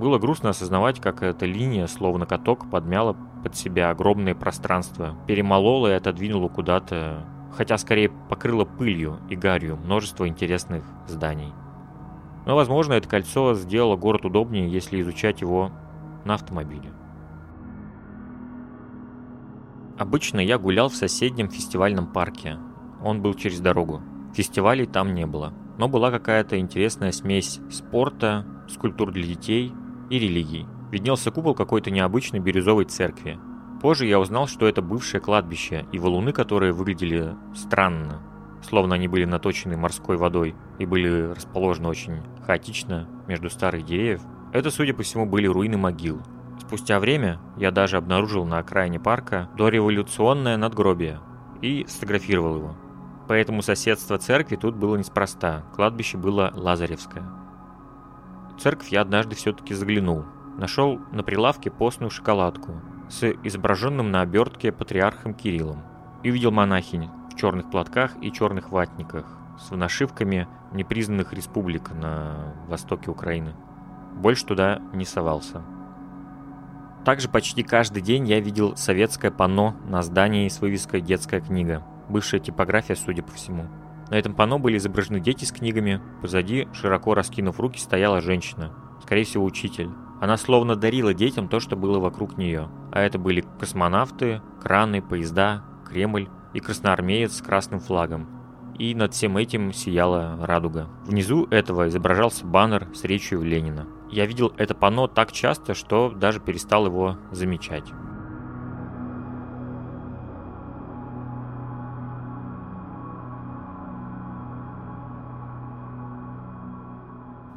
Было грустно осознавать, как эта линия, словно каток, подмяла под себя огромное пространство, перемолола и отодвинула куда-то хотя скорее покрыло пылью и гарью множество интересных зданий. Но, возможно, это кольцо сделало город удобнее, если изучать его на автомобиле. Обычно я гулял в соседнем фестивальном парке. Он был через дорогу. Фестивалей там не было. Но была какая-то интересная смесь спорта, скульптур для детей и религий. Виднелся купол какой-то необычной бирюзовой церкви, Позже я узнал, что это бывшее кладбище, и валуны, которые выглядели странно, словно они были наточены морской водой и были расположены очень хаотично между старых деревьев, это, судя по всему, были руины могил. Спустя время я даже обнаружил на окраине парка дореволюционное надгробие и сфотографировал его. Поэтому соседство церкви тут было неспроста, кладбище было Лазаревское. Церковь я однажды все-таки заглянул. Нашел на прилавке постную шоколадку, с изображенным на обертке патриархом Кириллом и увидел монахинь в черных платках и черных ватниках с нашивками непризнанных республик на востоке Украины. Больше туда не совался. Также почти каждый день я видел советское панно на здании с вывеской «Детская книга», бывшая типография, судя по всему. На этом панно были изображены дети с книгами, позади, широко раскинув руки, стояла женщина, скорее всего учитель. Она словно дарила детям то, что было вокруг нее. А это были космонавты, краны, поезда, Кремль и красноармеец с красным флагом. И над всем этим сияла радуга. Внизу этого изображался баннер с речью Ленина. Я видел это панно так часто, что даже перестал его замечать.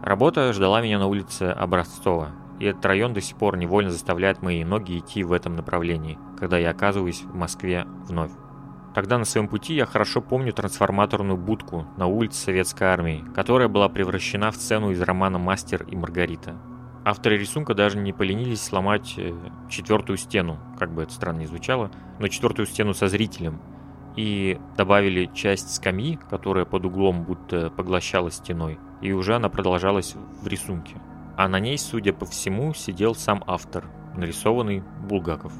Работа ждала меня на улице Образцова, и этот район до сих пор невольно заставляет мои ноги идти в этом направлении, когда я оказываюсь в Москве вновь. Тогда на своем пути я хорошо помню трансформаторную будку на улице Советской Армии, которая была превращена в сцену из романа «Мастер и Маргарита». Авторы рисунка даже не поленились сломать э, четвертую стену, как бы это странно ни звучало, но четвертую стену со зрителем, и добавили часть скамьи, которая под углом будто поглощала стеной, и уже она продолжалась в рисунке. А на ней, судя по всему, сидел сам автор, нарисованный Булгаков.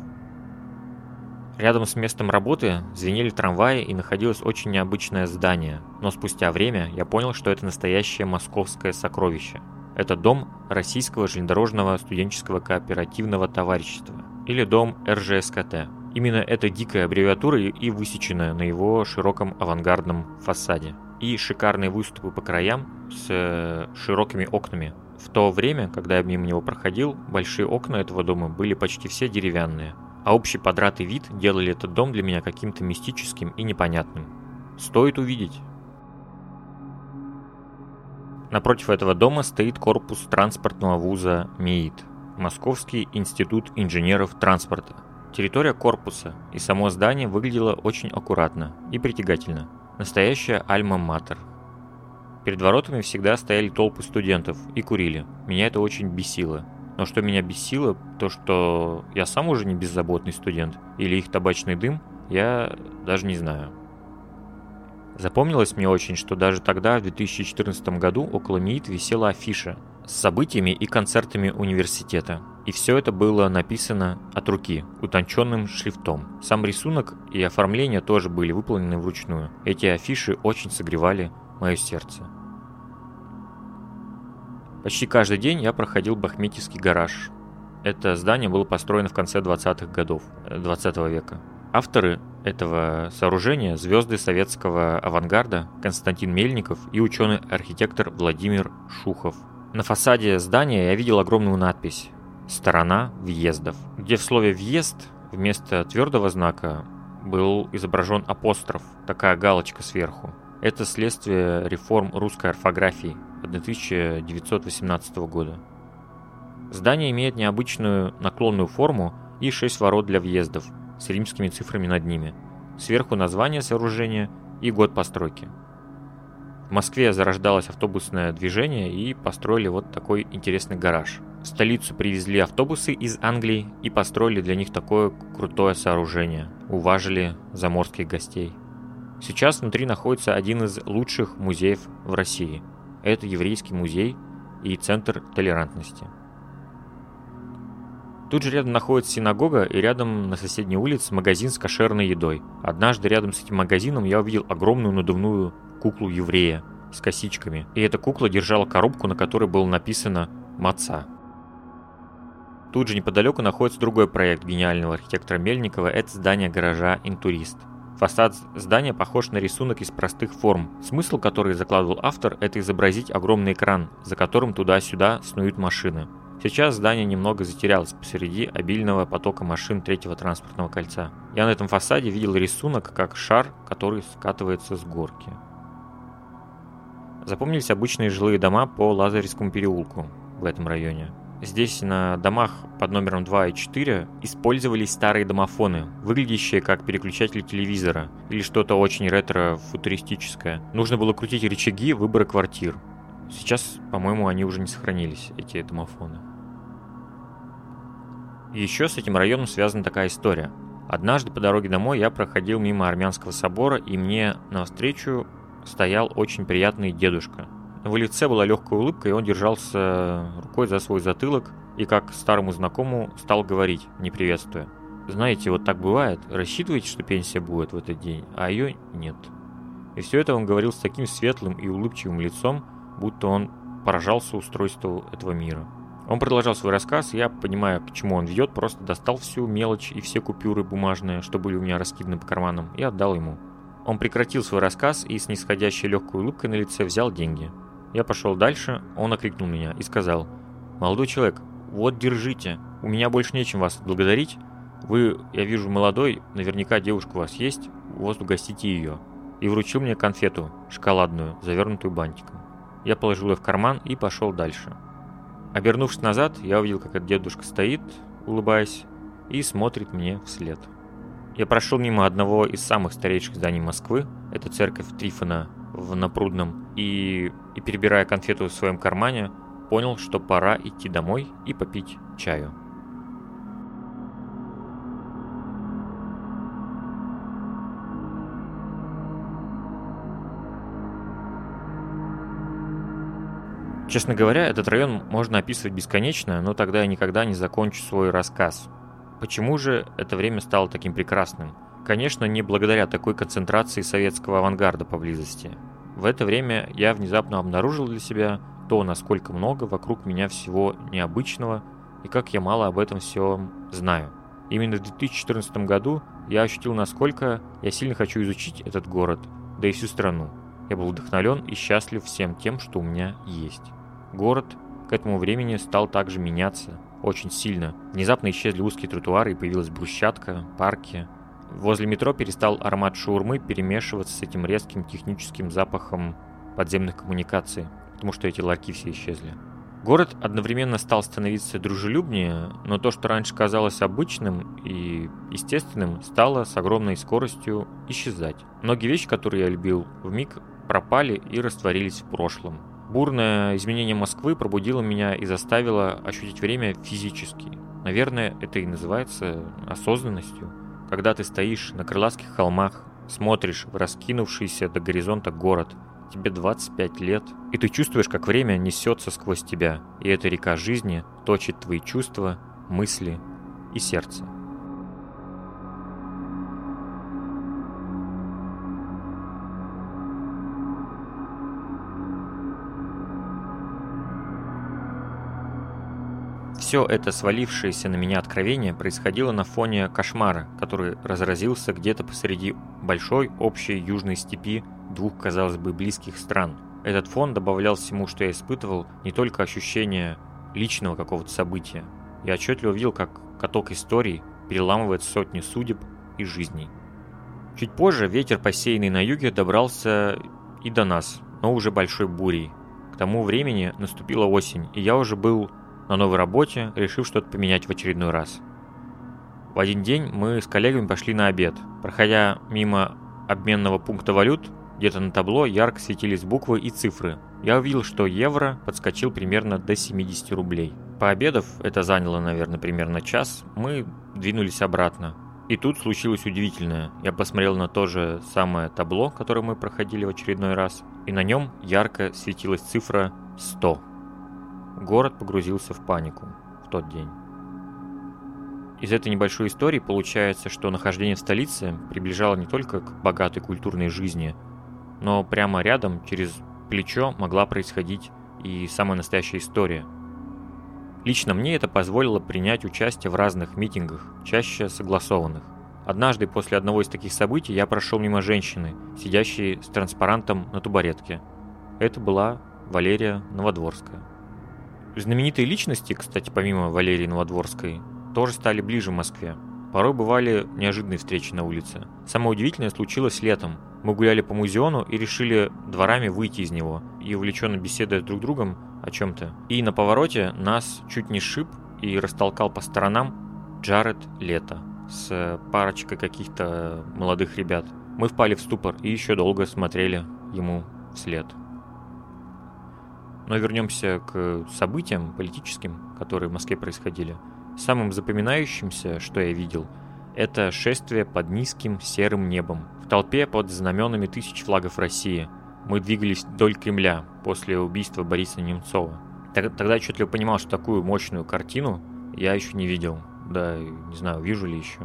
Рядом с местом работы звенели трамваи и находилось очень необычное здание, но спустя время я понял, что это настоящее московское сокровище. Это дом Российского железнодорожного студенческого кооперативного товарищества, или дом РЖСКТ. Именно эта дикая аббревиатура и высечена на его широком авангардном фасаде. И шикарные выступы по краям с э, широкими окнами. В то время, когда я мимо него проходил, большие окна этого дома были почти все деревянные, а общий подратый вид делали этот дом для меня каким-то мистическим и непонятным. Стоит увидеть. Напротив этого дома стоит корпус транспортного вуза МИИТ – Московский институт инженеров транспорта. Территория корпуса и само здание выглядело очень аккуратно и притягательно. Настоящая альма-матер. Перед воротами всегда стояли толпы студентов и курили. Меня это очень бесило. Но что меня бесило, то что я сам уже не беззаботный студент, или их табачный дым, я даже не знаю. Запомнилось мне очень, что даже тогда, в 2014 году, около МИИТ висела афиша с событиями и концертами университета. И все это было написано от руки, утонченным шрифтом. Сам рисунок и оформление тоже были выполнены вручную. Эти афиши очень согревали мое сердце. Почти каждый день я проходил Бахметьевский гараж. Это здание было построено в конце 20-х годов 20 э, века. Авторы этого сооружения – звезды советского авангарда Константин Мельников и ученый-архитектор Владимир Шухов. На фасаде здания я видел огромную надпись «Сторона въездов», где в слове «въезд» вместо твердого знака был изображен апостроф, такая галочка сверху. Это следствие реформ русской орфографии 1918 года. Здание имеет необычную наклонную форму и 6 ворот для въездов с римскими цифрами над ними. Сверху название сооружения и год постройки. В Москве зарождалось автобусное движение и построили вот такой интересный гараж. В столицу привезли автобусы из Англии и построили для них такое крутое сооружение. Уважили заморских гостей. Сейчас внутри находится один из лучших музеев в России. Это еврейский музей и центр толерантности. Тут же рядом находится синагога и рядом на соседней улице магазин с кошерной едой. Однажды рядом с этим магазином я увидел огромную надувную куклу еврея с косичками. И эта кукла держала коробку, на которой было написано «Маца». Тут же неподалеку находится другой проект гениального архитектора Мельникова – это здание гаража «Интурист». Фасад здания похож на рисунок из простых форм. Смысл, который закладывал автор, это изобразить огромный экран, за которым туда-сюда снуют машины. Сейчас здание немного затерялось посреди обильного потока машин третьего транспортного кольца. Я на этом фасаде видел рисунок как шар, который скатывается с горки. Запомнились обычные жилые дома по Лазаревскому переулку в этом районе. Здесь на домах под номером 2 и 4 использовались старые домофоны, выглядящие как переключатели телевизора или что-то очень ретро-футуристическое. Нужно было крутить рычаги выбора квартир. Сейчас, по-моему, они уже не сохранились, эти домофоны. Еще с этим районом связана такая история. Однажды по дороге домой я проходил мимо армянского собора, и мне навстречу стоял очень приятный дедушка – его лице была легкая улыбка, и он держался рукой за свой затылок и, как старому знакомому, стал говорить, не приветствуя. Знаете, вот так бывает, рассчитываете, что пенсия будет в этот день, а ее нет. И все это он говорил с таким светлым и улыбчивым лицом, будто он поражался устройству этого мира. Он продолжал свой рассказ, я, понимая, к чему он ведет, просто достал всю мелочь и все купюры бумажные, что были у меня раскиданы по карманам, и отдал ему. Он прекратил свой рассказ и с нисходящей легкой улыбкой на лице взял деньги – я пошел дальше, он окликнул меня и сказал, «Молодой человек, вот держите, у меня больше нечем вас благодарить. Вы, я вижу, молодой, наверняка девушка у вас есть, вот угостите ее». И вручил мне конфету, шоколадную, завернутую бантиком. Я положил ее в карман и пошел дальше. Обернувшись назад, я увидел, как этот дедушка стоит, улыбаясь, и смотрит мне вслед. Я прошел мимо одного из самых старейших зданий Москвы, это церковь Трифона в Напрудном, и, и перебирая конфету в своем кармане, понял, что пора идти домой и попить чаю. Честно говоря, этот район можно описывать бесконечно, но тогда я никогда не закончу свой рассказ. Почему же это время стало таким прекрасным? Конечно, не благодаря такой концентрации советского авангарда поблизости. В это время я внезапно обнаружил для себя то, насколько много вокруг меня всего необычного и как я мало об этом всем знаю. Именно в 2014 году я ощутил, насколько я сильно хочу изучить этот город, да и всю страну. Я был вдохновлен и счастлив всем тем, что у меня есть. Город к этому времени стал также меняться очень сильно. Внезапно исчезли узкие тротуары и появилась брусчатка, парки. Возле метро перестал аромат шаурмы перемешиваться с этим резким техническим запахом подземных коммуникаций, потому что эти ларьки все исчезли. Город одновременно стал становиться дружелюбнее, но то, что раньше казалось обычным и естественным, стало с огромной скоростью исчезать. Многие вещи, которые я любил, в миг пропали и растворились в прошлом. Бурное изменение Москвы пробудило меня и заставило ощутить время физически. Наверное, это и называется осознанностью. Когда ты стоишь на крылатских холмах, смотришь в раскинувшийся до горизонта город, тебе 25 лет, и ты чувствуешь, как время несется сквозь тебя, и эта река жизни точит твои чувства, мысли и сердце. Все это свалившееся на меня откровение происходило на фоне кошмара, который разразился где-то посреди большой общей южной степи двух, казалось бы, близких стран. Этот фон добавлял всему, что я испытывал, не только ощущение личного какого-то события. Я отчетливо видел, как каток историй переламывает сотни судеб и жизней. Чуть позже ветер, посеянный на юге, добрался и до нас, но уже большой бурей. К тому времени наступила осень, и я уже был на новой работе, решив что-то поменять в очередной раз. В один день мы с коллегами пошли на обед. Проходя мимо обменного пункта валют, где-то на табло ярко светились буквы и цифры. Я увидел, что евро подскочил примерно до 70 рублей. Пообедав, это заняло, наверное, примерно час, мы двинулись обратно. И тут случилось удивительное. Я посмотрел на то же самое табло, которое мы проходили в очередной раз, и на нем ярко светилась цифра 100. Город погрузился в панику в тот день. Из этой небольшой истории получается, что нахождение в столице приближало не только к богатой культурной жизни, но прямо рядом, через плечо, могла происходить и самая настоящая история. Лично мне это позволило принять участие в разных митингах, чаще согласованных. Однажды после одного из таких событий я прошел мимо женщины, сидящей с транспарантом на тубаретке. Это была Валерия Новодворская. Знаменитые личности, кстати, помимо Валерии Новодворской, тоже стали ближе в Москве. Порой бывали неожиданные встречи на улице. Самое удивительное случилось летом. Мы гуляли по музеону и решили дворами выйти из него, и увлеченно беседуя друг с другом о чем-то. И на повороте нас чуть не шип и растолкал по сторонам Джаред Лето с парочкой каких-то молодых ребят. Мы впали в ступор и еще долго смотрели ему вслед. Но вернемся к событиям политическим, которые в Москве происходили. Самым запоминающимся, что я видел, это шествие под низким серым небом. В толпе под знаменами тысяч флагов России. Мы двигались вдоль Кремля после убийства Бориса Немцова. Тогда отчетливо понимал, что такую мощную картину я еще не видел. Да, не знаю, вижу ли еще.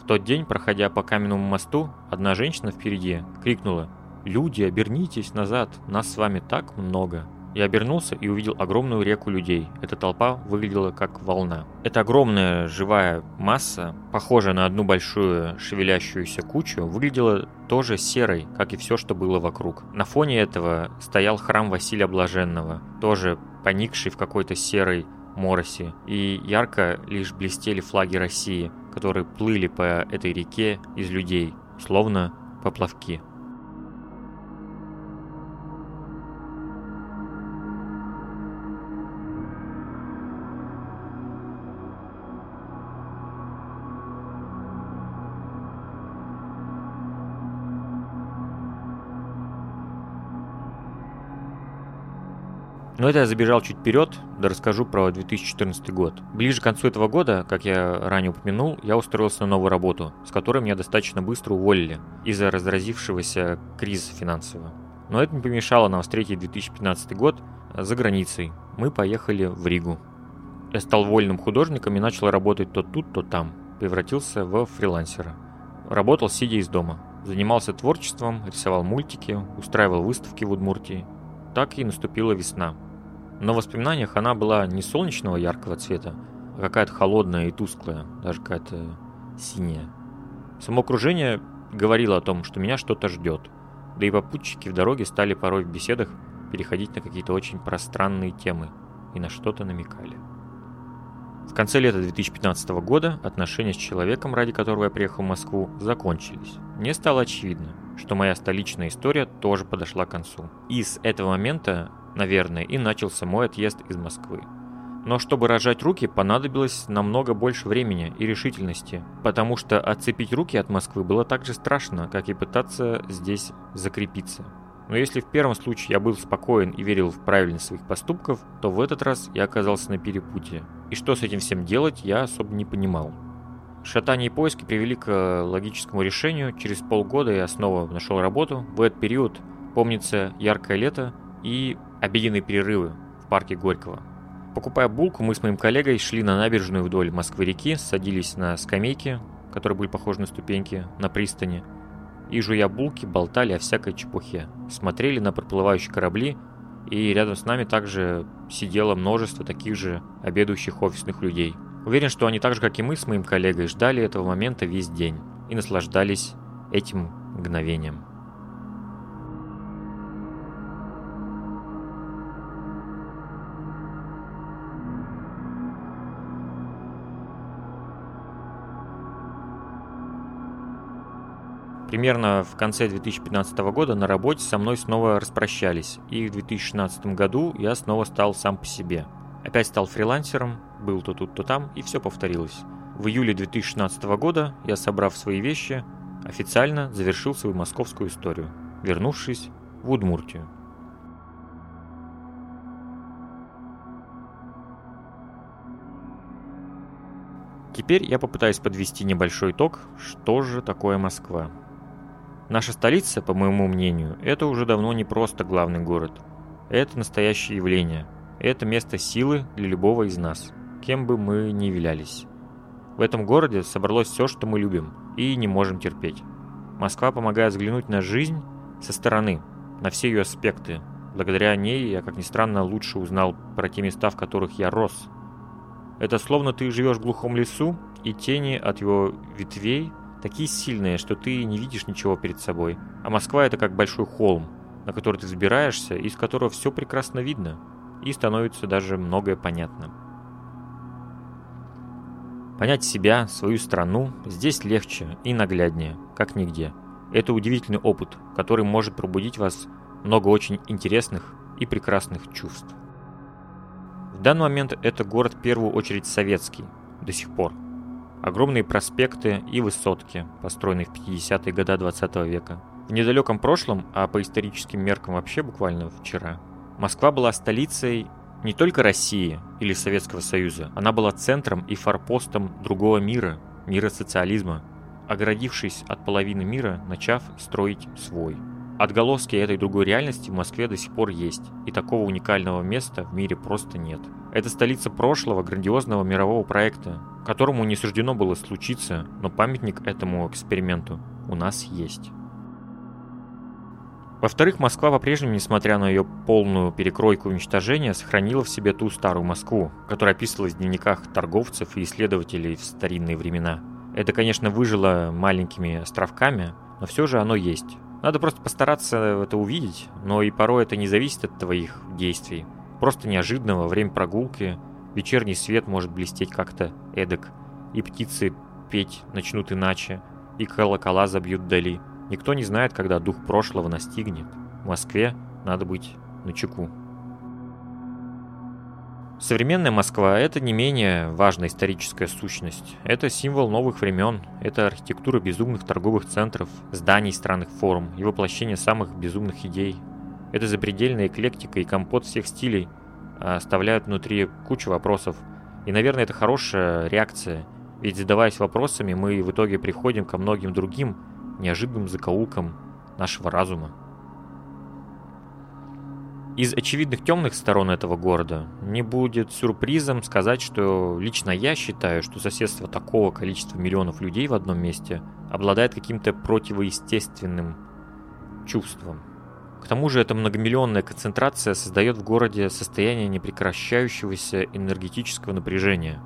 В тот день, проходя по каменному мосту, одна женщина впереди крикнула «Люди, обернитесь назад, нас с вами так много!» Я обернулся и увидел огромную реку людей. Эта толпа выглядела как волна. Эта огромная живая масса, похожая на одну большую шевелящуюся кучу, выглядела тоже серой, как и все, что было вокруг. На фоне этого стоял храм Василия Блаженного, тоже поникший в какой-то серой мороси, и ярко лишь блестели флаги России, которые плыли по этой реке из людей, словно поплавки. Но это я забежал чуть вперед, да расскажу про 2014 год. Ближе к концу этого года, как я ранее упомянул, я устроился на новую работу, с которой меня достаточно быстро уволили из-за разразившегося кризиса финансового. Но это не помешало нам встретить 2015 год за границей. Мы поехали в Ригу. Я стал вольным художником и начал работать то тут, то там. Превратился в фрилансера. Работал сидя из дома. Занимался творчеством, рисовал мультики, устраивал выставки в Удмуртии. Так и наступила весна. Но в воспоминаниях она была не солнечного яркого цвета, а какая-то холодная и тусклая, даже какая-то синяя. Само окружение говорило о том, что меня что-то ждет. Да и попутчики в дороге стали порой в беседах переходить на какие-то очень пространные темы и на что-то намекали. В конце лета 2015 года отношения с человеком, ради которого я приехал в Москву, закончились. Мне стало очевидно, что моя столичная история тоже подошла к концу. И с этого момента, наверное, и начался мой отъезд из Москвы. Но чтобы рожать руки, понадобилось намного больше времени и решительности, потому что отцепить руки от Москвы было так же страшно, как и пытаться здесь закрепиться. Но если в первом случае я был спокоен и верил в правильность своих поступков, то в этот раз я оказался на перепутье. И что с этим всем делать, я особо не понимал. Шатание и поиски привели к э, логическому решению. Через полгода я снова нашел работу. В этот период помнится яркое лето и обеденные перерывы в парке Горького. Покупая булку, мы с моим коллегой шли на набережную вдоль Москвы-реки, садились на скамейки, которые были похожи на ступеньки, на пристани – и, жуя булки, болтали о всякой чепухе. Смотрели на проплывающие корабли, и рядом с нами также сидело множество таких же обедающих офисных людей. Уверен, что они так же, как и мы с моим коллегой, ждали этого момента весь день и наслаждались этим мгновением. Примерно в конце 2015 года на работе со мной снова распрощались, и в 2016 году я снова стал сам по себе. Опять стал фрилансером, был то тут, то там, и все повторилось. В июле 2016 года я, собрав свои вещи, официально завершил свою московскую историю, вернувшись в Удмуртию. Теперь я попытаюсь подвести небольшой итог, что же такое Москва. Наша столица, по моему мнению, это уже давно не просто главный город. Это настоящее явление. Это место силы для любого из нас, кем бы мы ни являлись. В этом городе собралось все, что мы любим и не можем терпеть. Москва помогает взглянуть на жизнь со стороны, на все ее аспекты. Благодаря ней я, как ни странно, лучше узнал про те места, в которых я рос. Это словно ты живешь в глухом лесу, и тени от его ветвей такие сильные, что ты не видишь ничего перед собой. А Москва это как большой холм, на который ты взбираешься, из которого все прекрасно видно, и становится даже многое понятно. Понять себя, свою страну здесь легче и нагляднее, как нигде. Это удивительный опыт, который может пробудить вас много очень интересных и прекрасных чувств. В данный момент это город в первую очередь советский, до сих пор – Огромные проспекты и высотки, построенные в 50-е годы 20 века. В недалеком прошлом, а по историческим меркам вообще буквально вчера, Москва была столицей не только России или Советского Союза, она была центром и форпостом другого мира, мира социализма, оградившись от половины мира, начав строить свой. Отголоски этой другой реальности в Москве до сих пор есть, и такого уникального места в мире просто нет. Это столица прошлого грандиозного мирового проекта, которому не суждено было случиться, но памятник этому эксперименту у нас есть. Во-вторых, Москва по-прежнему, несмотря на ее полную перекройку и уничтожения, сохранила в себе ту старую Москву, которая описывалась в дневниках торговцев и исследователей в старинные времена. Это, конечно, выжило маленькими островками, но все же оно есть. Надо просто постараться это увидеть, но и порой это не зависит от твоих действий. Просто неожиданно во время прогулки вечерний свет может блестеть как-то эдак, и птицы петь начнут иначе, и колокола забьют вдали. Никто не знает, когда дух прошлого настигнет. В Москве надо быть начеку. Современная Москва – это не менее важная историческая сущность. Это символ новых времен, это архитектура безумных торговых центров, зданий странных форм и воплощение самых безумных идей. Это запредельная эклектика и компот всех стилей, оставляют внутри кучу вопросов. И, наверное, это хорошая реакция. Ведь задаваясь вопросами, мы в итоге приходим ко многим другим неожиданным закоулкам нашего разума. Из очевидных темных сторон этого города не будет сюрпризом сказать, что лично я считаю, что соседство такого количества миллионов людей в одном месте обладает каким-то противоестественным чувством. К тому же эта многомиллионная концентрация создает в городе состояние непрекращающегося энергетического напряжения.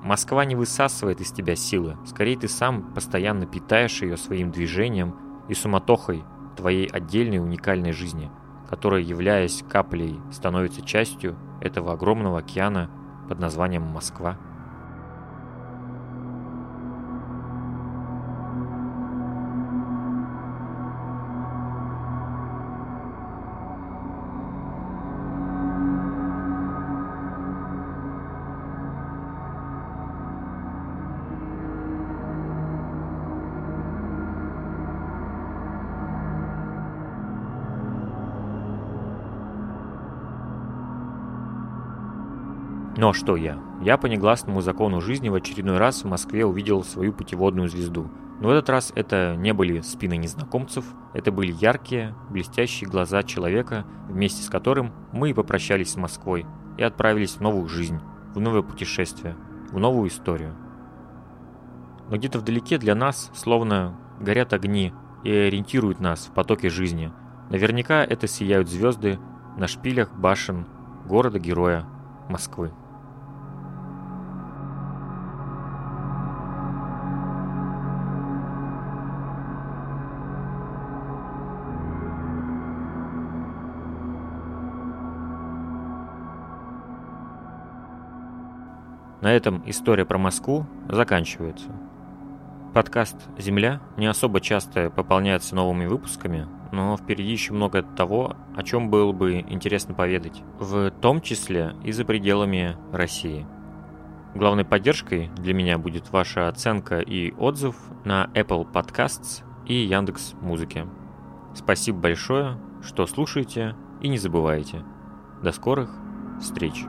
Москва не высасывает из тебя силы, скорее ты сам постоянно питаешь ее своим движением и суматохой твоей отдельной уникальной жизни – которая, являясь каплей, становится частью этого огромного океана под названием Москва. Но что я? Я по негласному закону жизни в очередной раз в Москве увидел свою путеводную звезду. Но в этот раз это не были спины незнакомцев, это были яркие, блестящие глаза человека, вместе с которым мы и попрощались с Москвой и отправились в новую жизнь, в новое путешествие, в новую историю. Но где-то вдалеке для нас словно горят огни и ориентируют нас в потоке жизни. Наверняка это сияют звезды на шпилях башен города-героя Москвы. На этом история про Москву заканчивается. Подкаст «Земля» не особо часто пополняется новыми выпусками, но впереди еще много того, о чем было бы интересно поведать, в том числе и за пределами России. Главной поддержкой для меня будет ваша оценка и отзыв на Apple Podcasts и Яндекс Музыке. Спасибо большое, что слушаете и не забывайте. До скорых встреч!